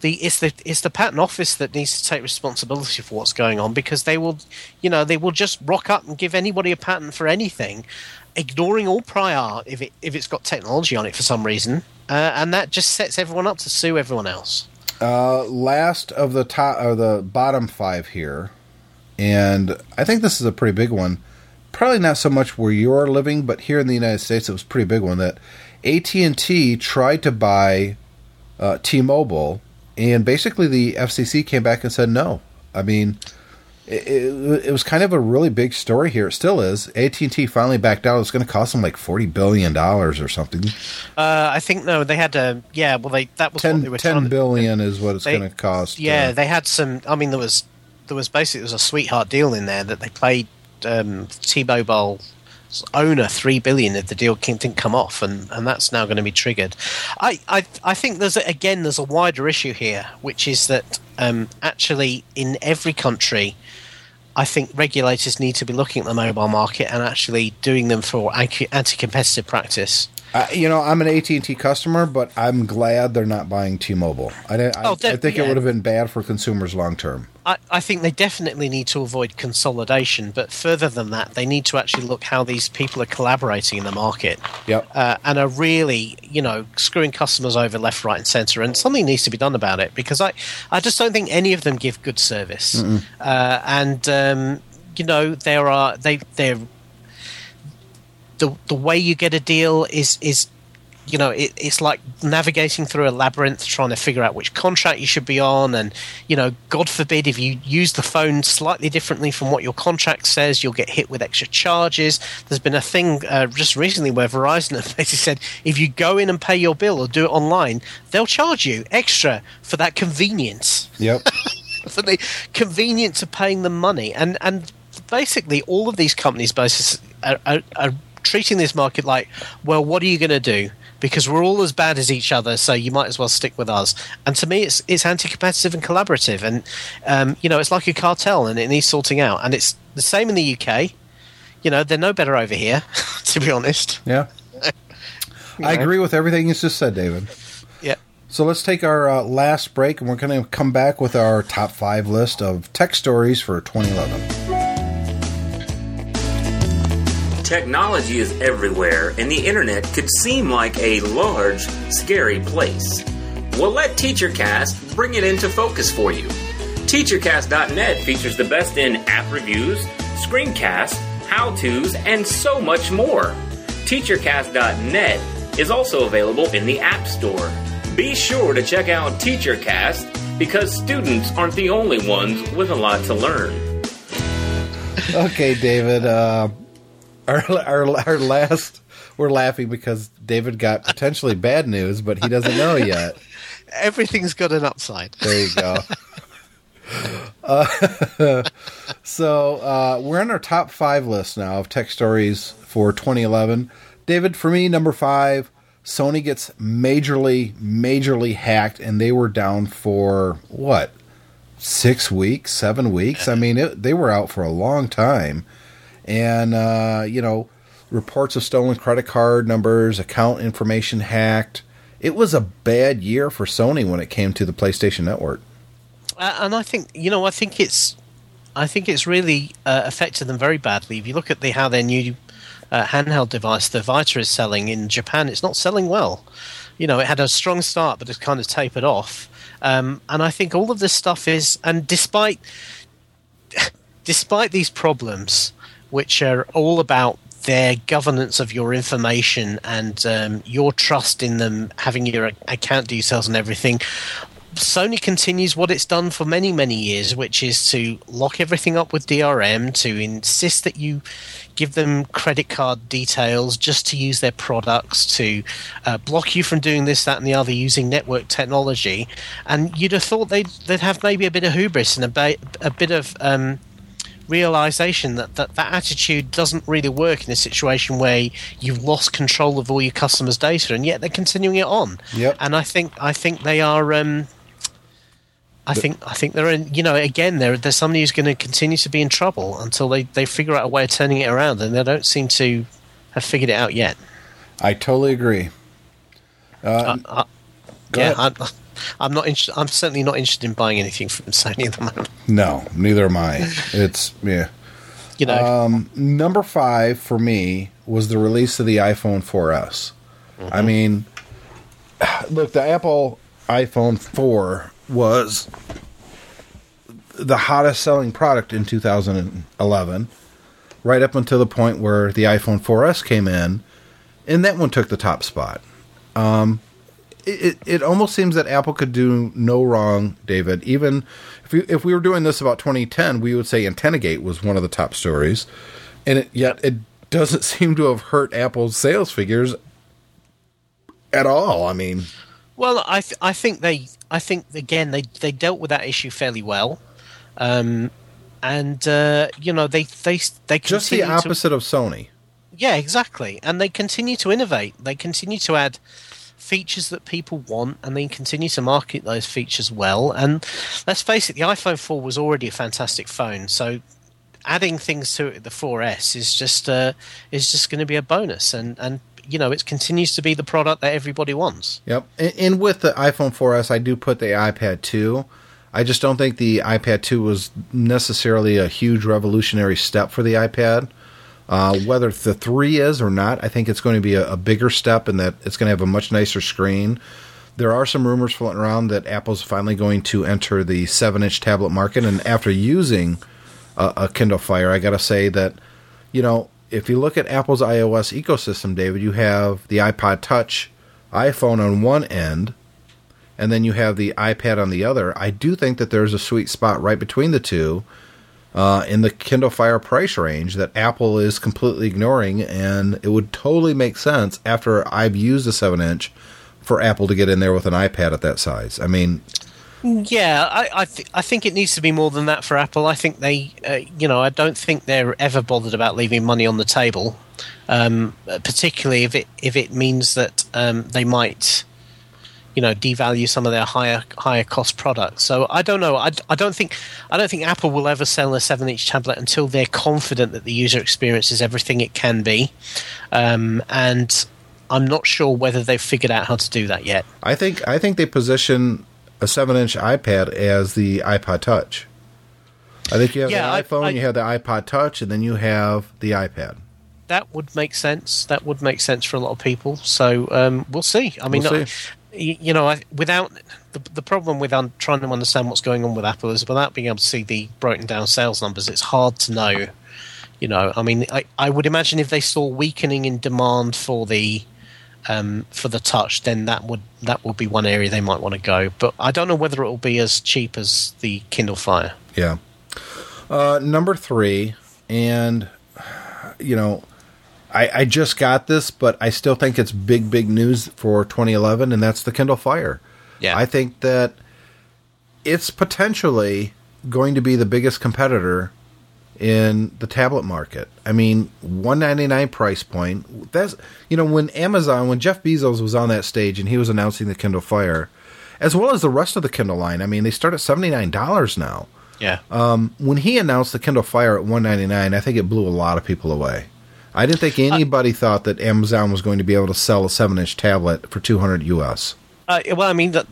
The, it's the it's the patent office that needs to take responsibility for what's going on because they will, you know, they will just rock up and give anybody a patent for anything, ignoring all prior art if it if it's got technology on it for some reason, uh, and that just sets everyone up to sue everyone else. Uh, last of the top or the bottom five here, and I think this is a pretty big one. Probably not so much where you're living, but here in the United States, it was a pretty big one. That AT and T tried to buy uh, T-Mobile, and basically the FCC came back and said no. I mean, it, it, it was kind of a really big story here. It still is. AT and T finally backed out. It's going to cost them like forty billion dollars or something. Uh, I think no, they had a yeah. Well, they that was what 10, they were 10 trying is what it's going to cost. Yeah, uh, they had some. I mean, there was there was basically there was a sweetheart deal in there that they played um, T-Mobile owner three billion if the deal didn't come off, and, and that's now going to be triggered. I, I I think there's a, again there's a wider issue here, which is that um, actually in every country. I think regulators need to be looking at the mobile market and actually doing them for anti- anti-competitive practice. You know, I'm an AT and T customer, but I'm glad they're not buying T-Mobile. I, I, Oh, I think it would have been bad for consumers long term. I, I think they definitely need to avoid consolidation, but further than that, they need to actually look how these people are collaborating in the market Yep. uh, and are really, you know, screwing customers over left, right, and centre. And something needs to be done about it because I, I just don't think any of them give good service. Uh, and um, you know, there are they they're the the way you get a deal is is you know it, it's like navigating through a labyrinth trying to figure out which contract you should be on and you know god forbid if you use the phone slightly differently from what your contract says you'll get hit with extra charges there's been a thing uh, just recently where verizon have basically said if you go in and pay your bill or do it online they'll charge you extra for that convenience Yep. for the convenience of paying them money. And and basically, all of these companies basically are, are, are treating this market like, well, what are you going to do? Because we're all as bad as each other, so you might as well stick with us. And to me, it's it's anti-competitive and collaborative, and um, you know, it's like a cartel, and it needs sorting out. And it's the same in the UK. You know, they're no better over here, to be honest. yeah. I agree with everything you just said, David. Yeah. So let's take our uh, last break, and we're going to come back with our top five list of tech stories for 2011. Technology is everywhere, and the internet could seem like a large, scary place. Well, let TeacherCast bring it into focus for you. TeacherCast.net features the best in app reviews, screencasts, how to's, and so much more. TeacherCast.net is also available in the App Store. Be sure to check out TeacherCast because students aren't the only ones with a lot to learn. Okay, David. Uh, our, our our last. We're laughing because David got potentially bad news, but he doesn't know yet. Everything's got an upside. There you go. Uh, so uh, we're on our top five list now of tech stories for 2011. David, for me, number five, Sony gets majorly, majorly hacked, and they were down for what? Six weeks, seven weeks. I mean, it, they were out for a long time, and uh, you know, reports of stolen credit card numbers, account information hacked. It was a bad year for Sony when it came to the PlayStation Network. Uh, and I think you know, I think it's, I think it's really uh, affected them very badly. If you look at the how their new uh, handheld device, the Vita, is selling in Japan, it's not selling well. You know, it had a strong start, but it's kind of tapered off. Um, and I think all of this stuff is, and despite despite these problems, which are all about their governance of your information and um, your trust in them having your account details and everything. Sony continues what it's done for many, many years, which is to lock everything up with DRM, to insist that you give them credit card details just to use their products, to uh, block you from doing this, that, and the other using network technology. And you'd have thought they'd, they'd have maybe a bit of hubris and a, ba- a bit of um, realization that, that that attitude doesn't really work in a situation where you've lost control of all your customers' data, and yet they're continuing it on. Yep. And I think I think they are. Um, I think I think they're in. You know, again, there there's somebody who's going to continue to be in trouble until they they figure out a way of turning it around, and they don't seem to have figured it out yet. I totally agree. Uh, uh, go yeah, ahead. I'm, not. Inter- I'm certainly not interested in buying anything from Sony at the moment. No, neither am I. It's yeah. You know, Um, number five for me was the release of the iPhone 4S. I mean, look, the Apple iPhone 4 was the hottest selling product in 2011, right up until the point where the iPhone 4S came in, and that one took the top spot. Um, it, it, almost seems that Apple could do no wrong, David. Even if we, if we were doing this about 2010, we would say AntennaGate was one of the top stories, and it, yet it doesn't seem to have hurt Apple's sales figures at all. I mean, Well, I th- I think they I think again they they dealt with that issue fairly well, um, and uh, you know they they they just the continue to- opposite of Sony. yeah, exactly, and they continue to innovate. They continue to add features that people want, and then continue to market those features well. And let's face it, the iPhone 4 was already a fantastic phone, so adding things to it, the 4S is just uh, is just going to be a bonus, and and you know it continues to be the product that everybody wants. Yep. And, and with the iPhone 4S, I do put the iPad 2. I just don't think the iPad 2 was necessarily a huge revolutionary step for the iPad. Uh, whether the 3 is or not, I think it's going to be a, a bigger step in that it's going to have a much nicer screen. There are some rumors floating around that Apple's finally going to enter the 7 inch tablet market. And after using a, a Kindle Fire, I got to say that, you know, if you look at Apple's iOS ecosystem, David, you have the iPod Touch, iPhone on one end, and then you have the iPad on the other. I do think that there's a sweet spot right between the two uh, in the Kindle Fire price range that Apple is completely ignoring, and it would totally make sense after I've used a 7 inch for Apple to get in there with an iPad at that size. I mean, Yeah, I I, th- I think it needs to be more than that for Apple. I think they, uh, you know, I don't think they're ever bothered about leaving money on the table, um, particularly if it if it means that um, they might, you know, devalue some of their higher higher cost products. So I don't know. I, I don't think I don't think Apple will ever sell a seven inch tablet until they're confident that the user experience is everything it can be, um, and I'm not sure whether they've figured out how to do that yet. I think I think they position a 7 inch iPad as the iPod Touch. I think you have Yeah, the iPhone, I- you have the iPod Touch, and then you have the iPad. that would make sense. That would make sense for a lot of people. So um, we'll see. I mean, We'll y- you know, without the, the problem with un, trying to understand what's going on with Apple is without being able to see the broken down sales numbers, it's hard to know. You know, I mean, I, I would imagine if they saw weakening in demand for the um, for the touch, then that would that would be one area they might want to go. But I don't know whether it will be as cheap as the Kindle Fire. Yeah. Uh, number three, and you know, I, I just got this, but I still think it's big, big news for 2011, and that's the Kindle Fire. Yeah. I think that it's potentially going to be the biggest competitor in the tablet market. I mean, 199 price point. That's you know when Amazon when Jeff Bezos was on that stage and he was announcing the Kindle Fire as well as the rest of the Kindle line. I mean, they start at $79 now. Yeah. Um, when he announced the Kindle Fire at 199, I think it blew a lot of people away. I didn't think anybody thought that Amazon was going to be able to sell a 7-inch tablet for 200 US. Uh, well, I mean, the,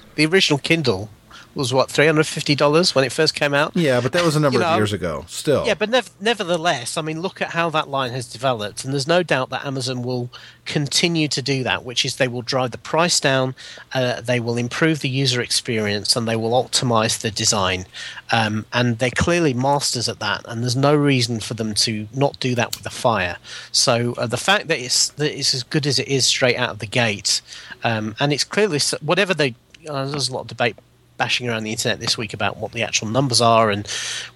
the original Kindle was what three hundred fifty dollars when it first came out. Yeah, but that was a number You know, of years ago. Still, Yeah, but nev- nevertheless, I mean, look at how that line has developed, and there's no doubt that Amazon will continue to do that, which is they will drive the price down, uh, they will improve the user experience, and they will optimize the design. Um, and they're clearly masters at that, and there's no reason for them to not do that with the Fire. So uh, the fact that it's that it's as good as it is straight out of the gate, um, and it's clearly whatever they. Uh, there's a lot of debate bashing around the internet this week about what the actual numbers are and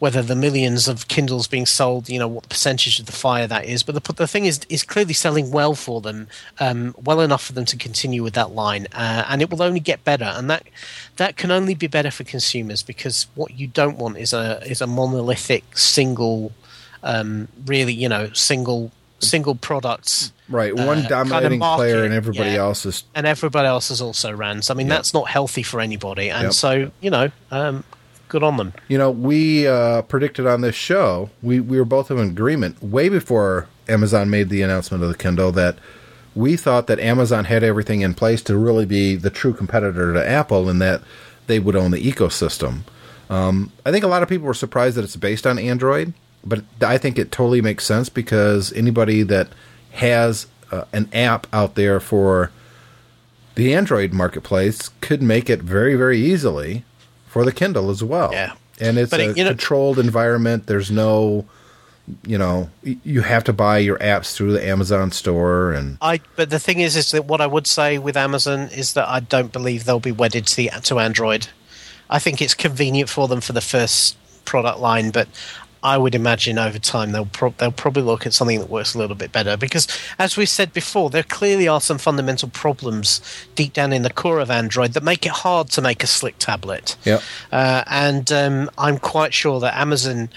whether the millions of Kindles being sold, you know, what percentage of the fire that is. But the, the thing is, is clearly selling well for them, um, well enough for them to continue with that line, uh, and it will only get better. And that that can only be better for consumers because what you don't want is a is a monolithic single, um, really, you know, single single products right. uh, One kind of dominating player and everybody yeah. else is and everybody else is also rans. I mean, Yep. that's not healthy for anybody. And Yep. so, you know, um, good on them. You know, we uh, predicted on this show, we, we were both in agreement way before Amazon made the announcement of the Kindle that we thought that Amazon had everything in place to really be the true competitor to Apple and that they would own the ecosystem. Um, I think a lot of people were surprised that it's based on Android, but I think it totally makes sense because anybody that has uh, an app out there for the Android marketplace could make it very, very easily for the Kindle as well. Yeah. And it's But a it- you know- controlled environment. There's no, you know, you have to buy your apps through the Amazon store and I, but the thing is, is that what I would say with Amazon is that I don't believe they'll be wedded to the to Android. I think it's convenient for them for the first product line, but I would imagine over time they'll pro- they'll probably look at something that works a little bit better because, as we said before, there clearly are some fundamental problems deep down in the core of Android that make it hard to make a slick tablet. Yep. Uh, and um, I'm quite sure that Amazon,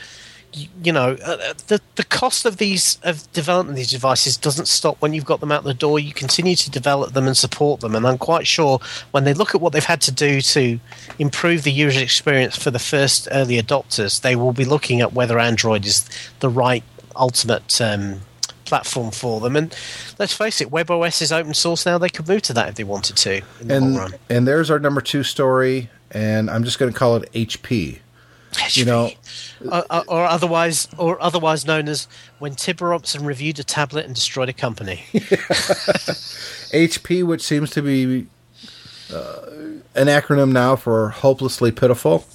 you know, uh, the the cost of these of developing these devices doesn't stop when you've got them out the door. You continue to develop them and support them, and I'm quite sure when they look at what they've had to do to improve the user experience for the first early adopters, they will be looking at whether Android is the right ultimate. Um, platform for them and let's face it WebOS is open source now they could move to that if they wanted to in the long and run and there's our number two story, and I'm just going to call it HP. You know, uh, uh, or otherwise, or otherwise known as when Tim Robertson reviewed a tablet and destroyed a company. HP, which seems to be uh, an acronym now for hopelessly pitiful.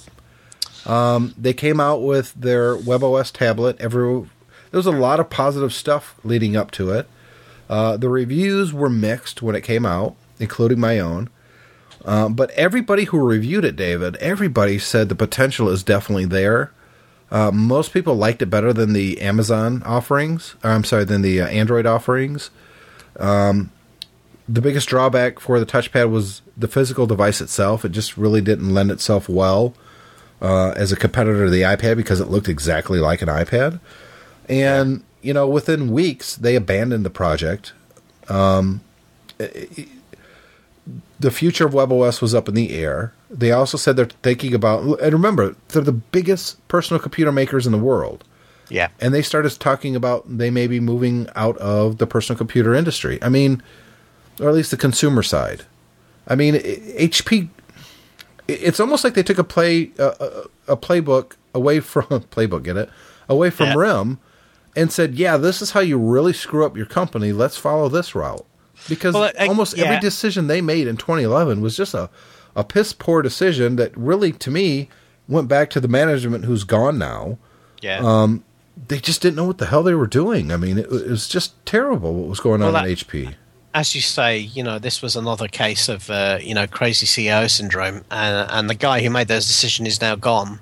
Um, they came out with their WebOS tablet. Every there was a lot of positive stuff leading up to it. Uh, the reviews were mixed when it came out, including my own. Um, but everybody who reviewed it, David, everybody said the potential is definitely there. Uh, most people liked it better than the Amazon offerings. Or, I'm sorry, than the uh, Android offerings. Um, the biggest drawback for the touchpad was the physical device itself. It just really didn't lend itself well uh, as a competitor to the iPad because it looked exactly like an iPad. And you know, within weeks, they abandoned the project. Um, it- the future of WebOS was up in the air. They also said they're thinking about, and remember, they're the biggest personal computer makers in the world. yeah, And they started talking about they may be moving out of the personal computer industry. I mean, or at least the consumer side. I mean, HP. It's almost like they took a play a, a, a playbook away from playbook. Get it away from Yeah. RIM, and said, "Yeah, this is how you really screw up your company. Let's follow this route." Because Well, I- almost yeah. every decision they made in 2011 was just a a piss poor decision that really, to me, went back to the management who's gone now yeah. Um, they just didn't know what the hell they were doing. I mean, it, it was just terrible what was going on Well, at that- HP. As you say, you know, this was another case of uh, you know crazy CEO syndrome, and, and the guy who made those decisions is now gone.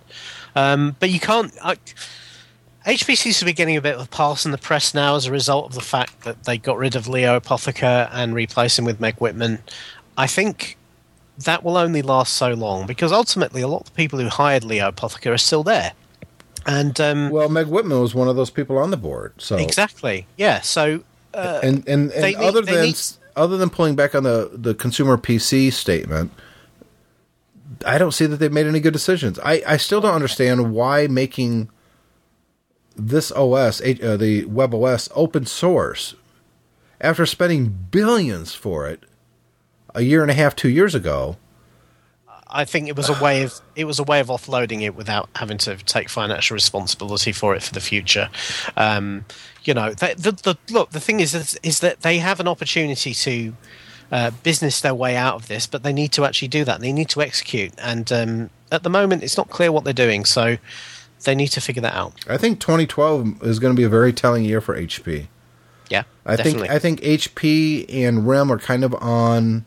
Um, but you can't. I, HP seems to be getting a bit of a pass in the press now as a result of the fact that they got rid of Leo Apotheker and replaced him with Meg Whitman. I think that will only last so long because ultimately a lot of the people who hired Leo Apotheker are still there. And um, Well, Meg Whitman was one of those people on the board. So exactly, yeah. So and and, and need- other they than need- other than pulling back on the the consumer PC statement, I don't see that they've made any good decisions. I I still don't understand why making this OS, uh, the Web OS, open source after spending billions for it a year and a half, two years ago. I think it was a way of it was a way of offloading it without having to take financial responsibility for it for the future. Um, you know, the, the, look. The thing is, is, is that they have an opportunity to uh, business their way out of this, but they need to actually do that. They need to execute, and um, at the moment, it's not clear what they're doing. So they need to figure that out. I think 2012 is going to be a very telling year for HP. Yeah, I definitely. think I think HP and RIM are kind of on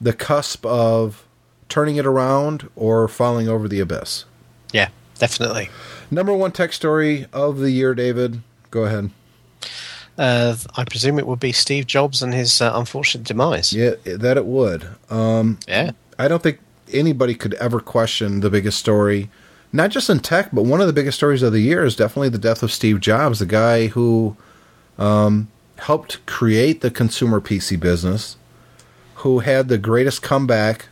the cusp of turning it around or falling over the abyss. yeah, definitely. Number one tech story of the year, David. Go ahead. Uh, I presume it would be Steve Jobs and his uh, unfortunate demise. Yeah, that it would. Um, Yeah. I don't think anybody could ever question the biggest story, not just in tech, but one of the biggest stories of the year is definitely the death of Steve Jobs, the guy who um, helped create the consumer PC business, who had the greatest comeback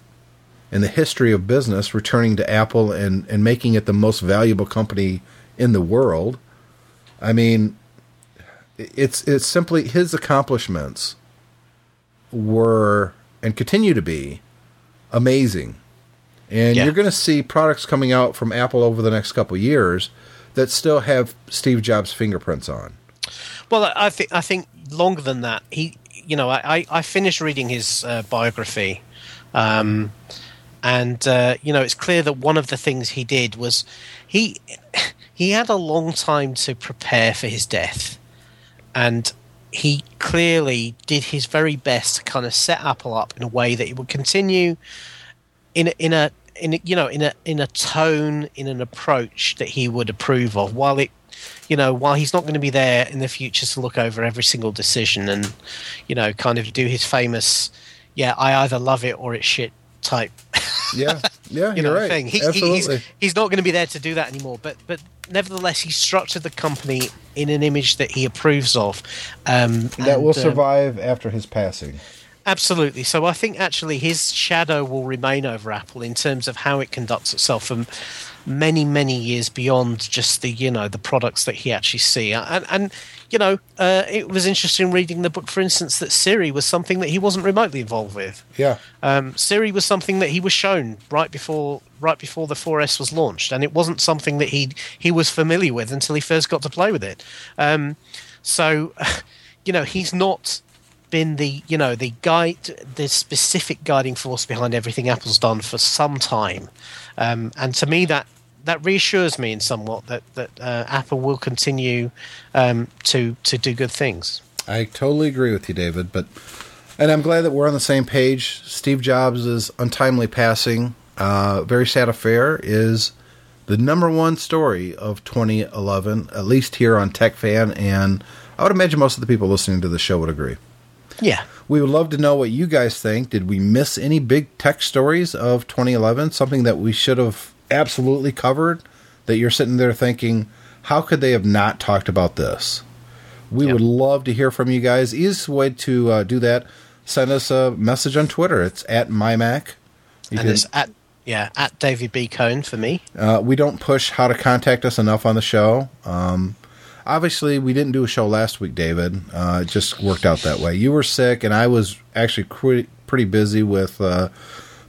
in the history of business, returning to Apple and, and making it the most valuable company in the world. I mean, it's it's simply his accomplishments were and continue to be amazing. And Yeah. you're going to see products coming out from Apple over the next couple of years that still have Steve Jobs' fingerprints on. Well, I think I think longer than that. He, you know, I I, I finished reading his uh, biography, um, and uh, you know, it's clear that one of the things he did was he he had a long time to prepare for his death, and he clearly did his very best to kind of set Apple up in a way that it would continue in a, in a in a, you know in a in a tone in an approach that he would approve of while it you know while he's not going to be there in the future to look over every single decision and you know kind of do his famous yeah I either love it or it's shit type Yeah, yeah, you know right. thing he, Absolutely. he's, he's not going to be there to do that anymore but but nevertheless he structured the company in an image that he approves of um, that and, will um, survive after his passing. Absolutely. So I think actually his shadow will remain over Apple in terms of how it conducts itself for many, many years beyond just the you know the products that he actually see. And and you know uh, it was interesting reading the book, for instance, that Siri was something that he wasn't remotely involved with. Yeah, Um, Siri was something that he was shown right before right before the 4S was launched, and it wasn't something that he he was familiar with until he first got to play with it. Um, so, you know, he's not been the you know the guide, the specific guiding force behind everything Apple's done for some time, um, and to me that that reassures me in somewhat that that uh, Apple will continue um, to to do good things. I totally agree with you, David. But and I'm glad that we're on the same page. Steve Jobs' untimely passing, uh, very sad affair, is the number one story of 2011, at least here on Tech Fan, and I would imagine most of the people listening to the show would agree. Yeah. We would love to know what you guys think. Did we miss any big tech stories of 2011? Something that we should have absolutely covered that you're sitting there thinking, how could they have not talked about this? We Yep. would love to hear from you guys. Easiest way to uh, do that, send us a message on Twitter. It's at mymac. You and can- it's at yeah at David B Cohen for me. uh, we don't push how to contact us enough on the show. Um, obviously, we didn't do a show last week, David. Uh, it just worked out that way. You were sick, and I was actually pretty busy with uh,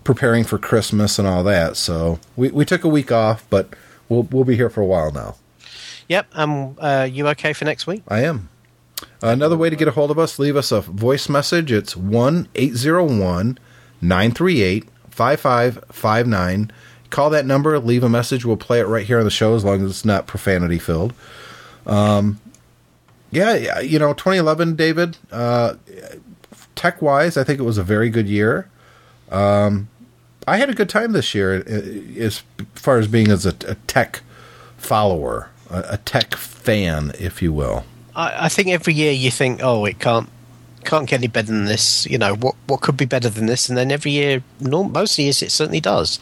preparing for Christmas and all that. So we, we took a week off, but we'll we'll be here for a while now. Yep. Um. Uh. You okay for next week? I am. Another way to get a hold of us, leave us a voice message. It's 1 801 938 5559. Call that number, leave a message. We'll play it right here on the show as long as it's not profanity filled. Um, yeah, you know, 2011, David, uh, tech wise, I think it was a very good year. Um, I had a good time this year uh, as far as being as a, a tech follower, a, a tech fan, if you will. I, I think every year you think, oh, it can't can't get any better than this. You know what what could be better than this? And then every year, most years, it certainly does.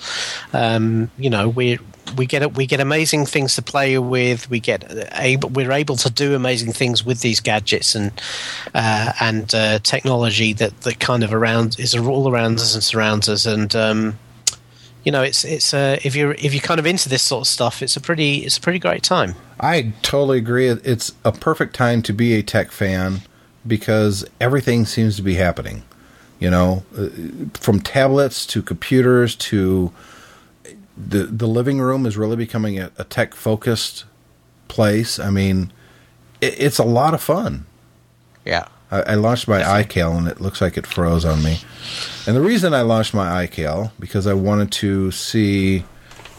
Um, you know, we we get we get amazing things to play with. We get able we're able to do amazing things with these gadgets and uh, and uh, technology that that kind of around is all around us and surrounds us. And um, you know, it's it's uh, if you're if you're kind of into this sort of stuff, it's a pretty it's a pretty great time. I totally agree. It's a perfect time to be a tech fan because everything seems to be happening. You know, uh, from tablets to computers to the the living room is really becoming a, a tech focused place. I mean, it, it's a lot of fun. Yeah. I, I launched my iCal and it looks like it froze on me. And the reason I launched my iCal because I wanted to see.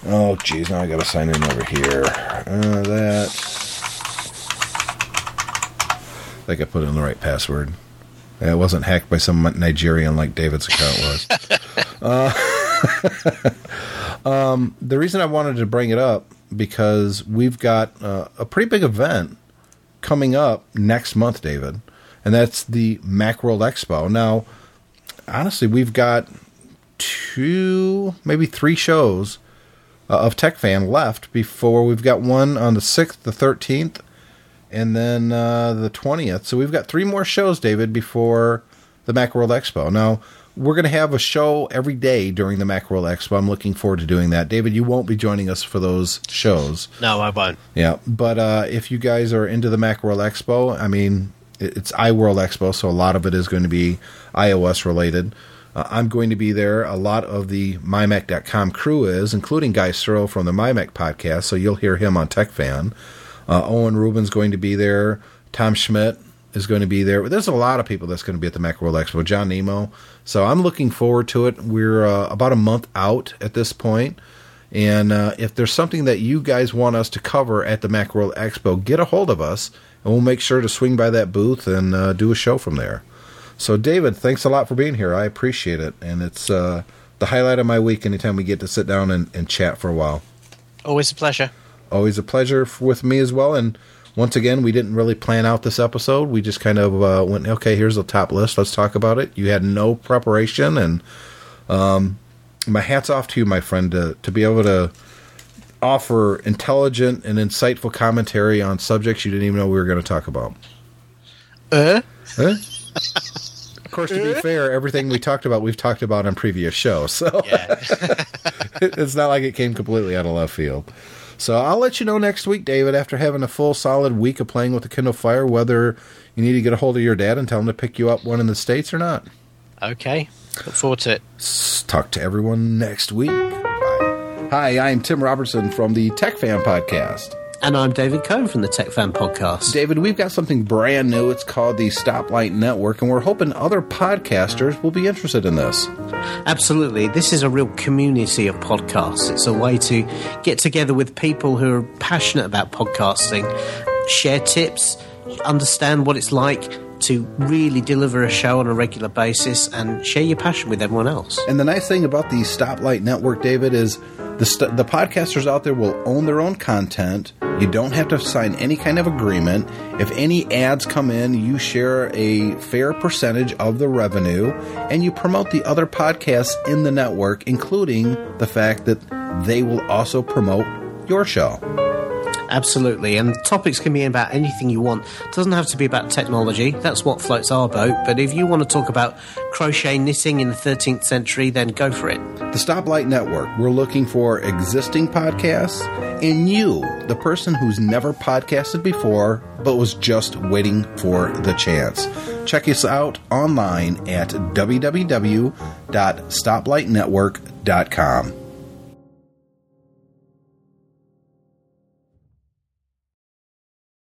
Oh, geez, now I got to sign in over here. Uh, that. I think I put in the right password. It wasn't hacked by some Nigerian like David's account was. uh, um, the reason I wanted to bring it up because we've got uh, a pretty big event coming up next month, David, and that's the Macworld Expo. Now, honestly, we've got two, maybe three shows uh, of TechFan left before we've got one on the 6th, the 13th, and then uh, the 20th. So we've got three more shows, David, before the Macworld Expo. Now, we're going to have a show every day during the Macworld Expo. I'm looking forward to doing that. David, you won't be joining us for those shows. No, I won't. Yeah, but uh, if you guys are into the Macworld Expo, I mean, it's iWorld Expo, so a lot of it is going to be iOS related. Uh, I'm going to be there. A lot of the MyMac.com crew is, including Guy Serle from the MyMac podcast, so you'll hear him on TechFan. Uh, Owen Rubin's going to be there. Tom Schmidt is going to be there. There's a lot of people that's going to be at the Macworld Expo. John Nemo. So I'm looking forward to it. We're uh, about a month out at this point. And uh, if there's something that you guys want us to cover at the Macworld Expo, get a hold of us, and we'll make sure to swing by that booth and uh, do a show from there. So, David, thanks a lot for being here. I appreciate it. And it's uh, the highlight of my week anytime we get to sit down and, and chat for a while. Always a pleasure. Always a pleasure with me as well. And once again, we didn't really plan out this episode. We just kind of uh, went, okay, here's the top list. Let's talk about it. You had no preparation. And um, my hat's off to you, my friend, to, to be able to offer intelligent and insightful commentary on subjects you didn't even know we were going to talk about. Uh? Huh? Of course, to be fair, everything we talked about, we've talked about on previous shows. So Yeah. it's not like it came completely out of left field. So I'll let you know next week, David, after having a full solid week of playing with the Kindle Fire, whether you need to get a hold of your dad and tell him to pick you up one in the States or not. okay. Look forward to it. Talk to everyone next week. Bye. Hi, I'm Tim Robertson from the Tech Fan Podcast. And I'm David Cohen from the Tech Fan Podcast. David, we've got something brand new. It's called the Stoplight Network, and we're hoping other podcasters will be interested in this. Absolutely. This is a real community of podcasts. It's a way to get together with people who are passionate about podcasting, share tips, understand what it's like to really deliver a show on a regular basis, and share your passion with everyone else. And the nice thing about the Stoplight Network, David, is the st- the podcasters out there will own their own content. You don't have to sign any kind of agreement. If any ads come in, you share a fair percentage of the revenue, and you promote the other podcasts in the network, including the fact that they will also promote your show. Absolutely. And topics can be about anything you want. It doesn't have to be about technology. That's what floats our boat. But if you want to talk about crochet knitting in the 13th century, then go for it. The Stoplight Network, we're looking for existing podcasts and you, the person who's never podcasted before but was just waiting for the chance. Check us out online at www.stoplightnetwork.com.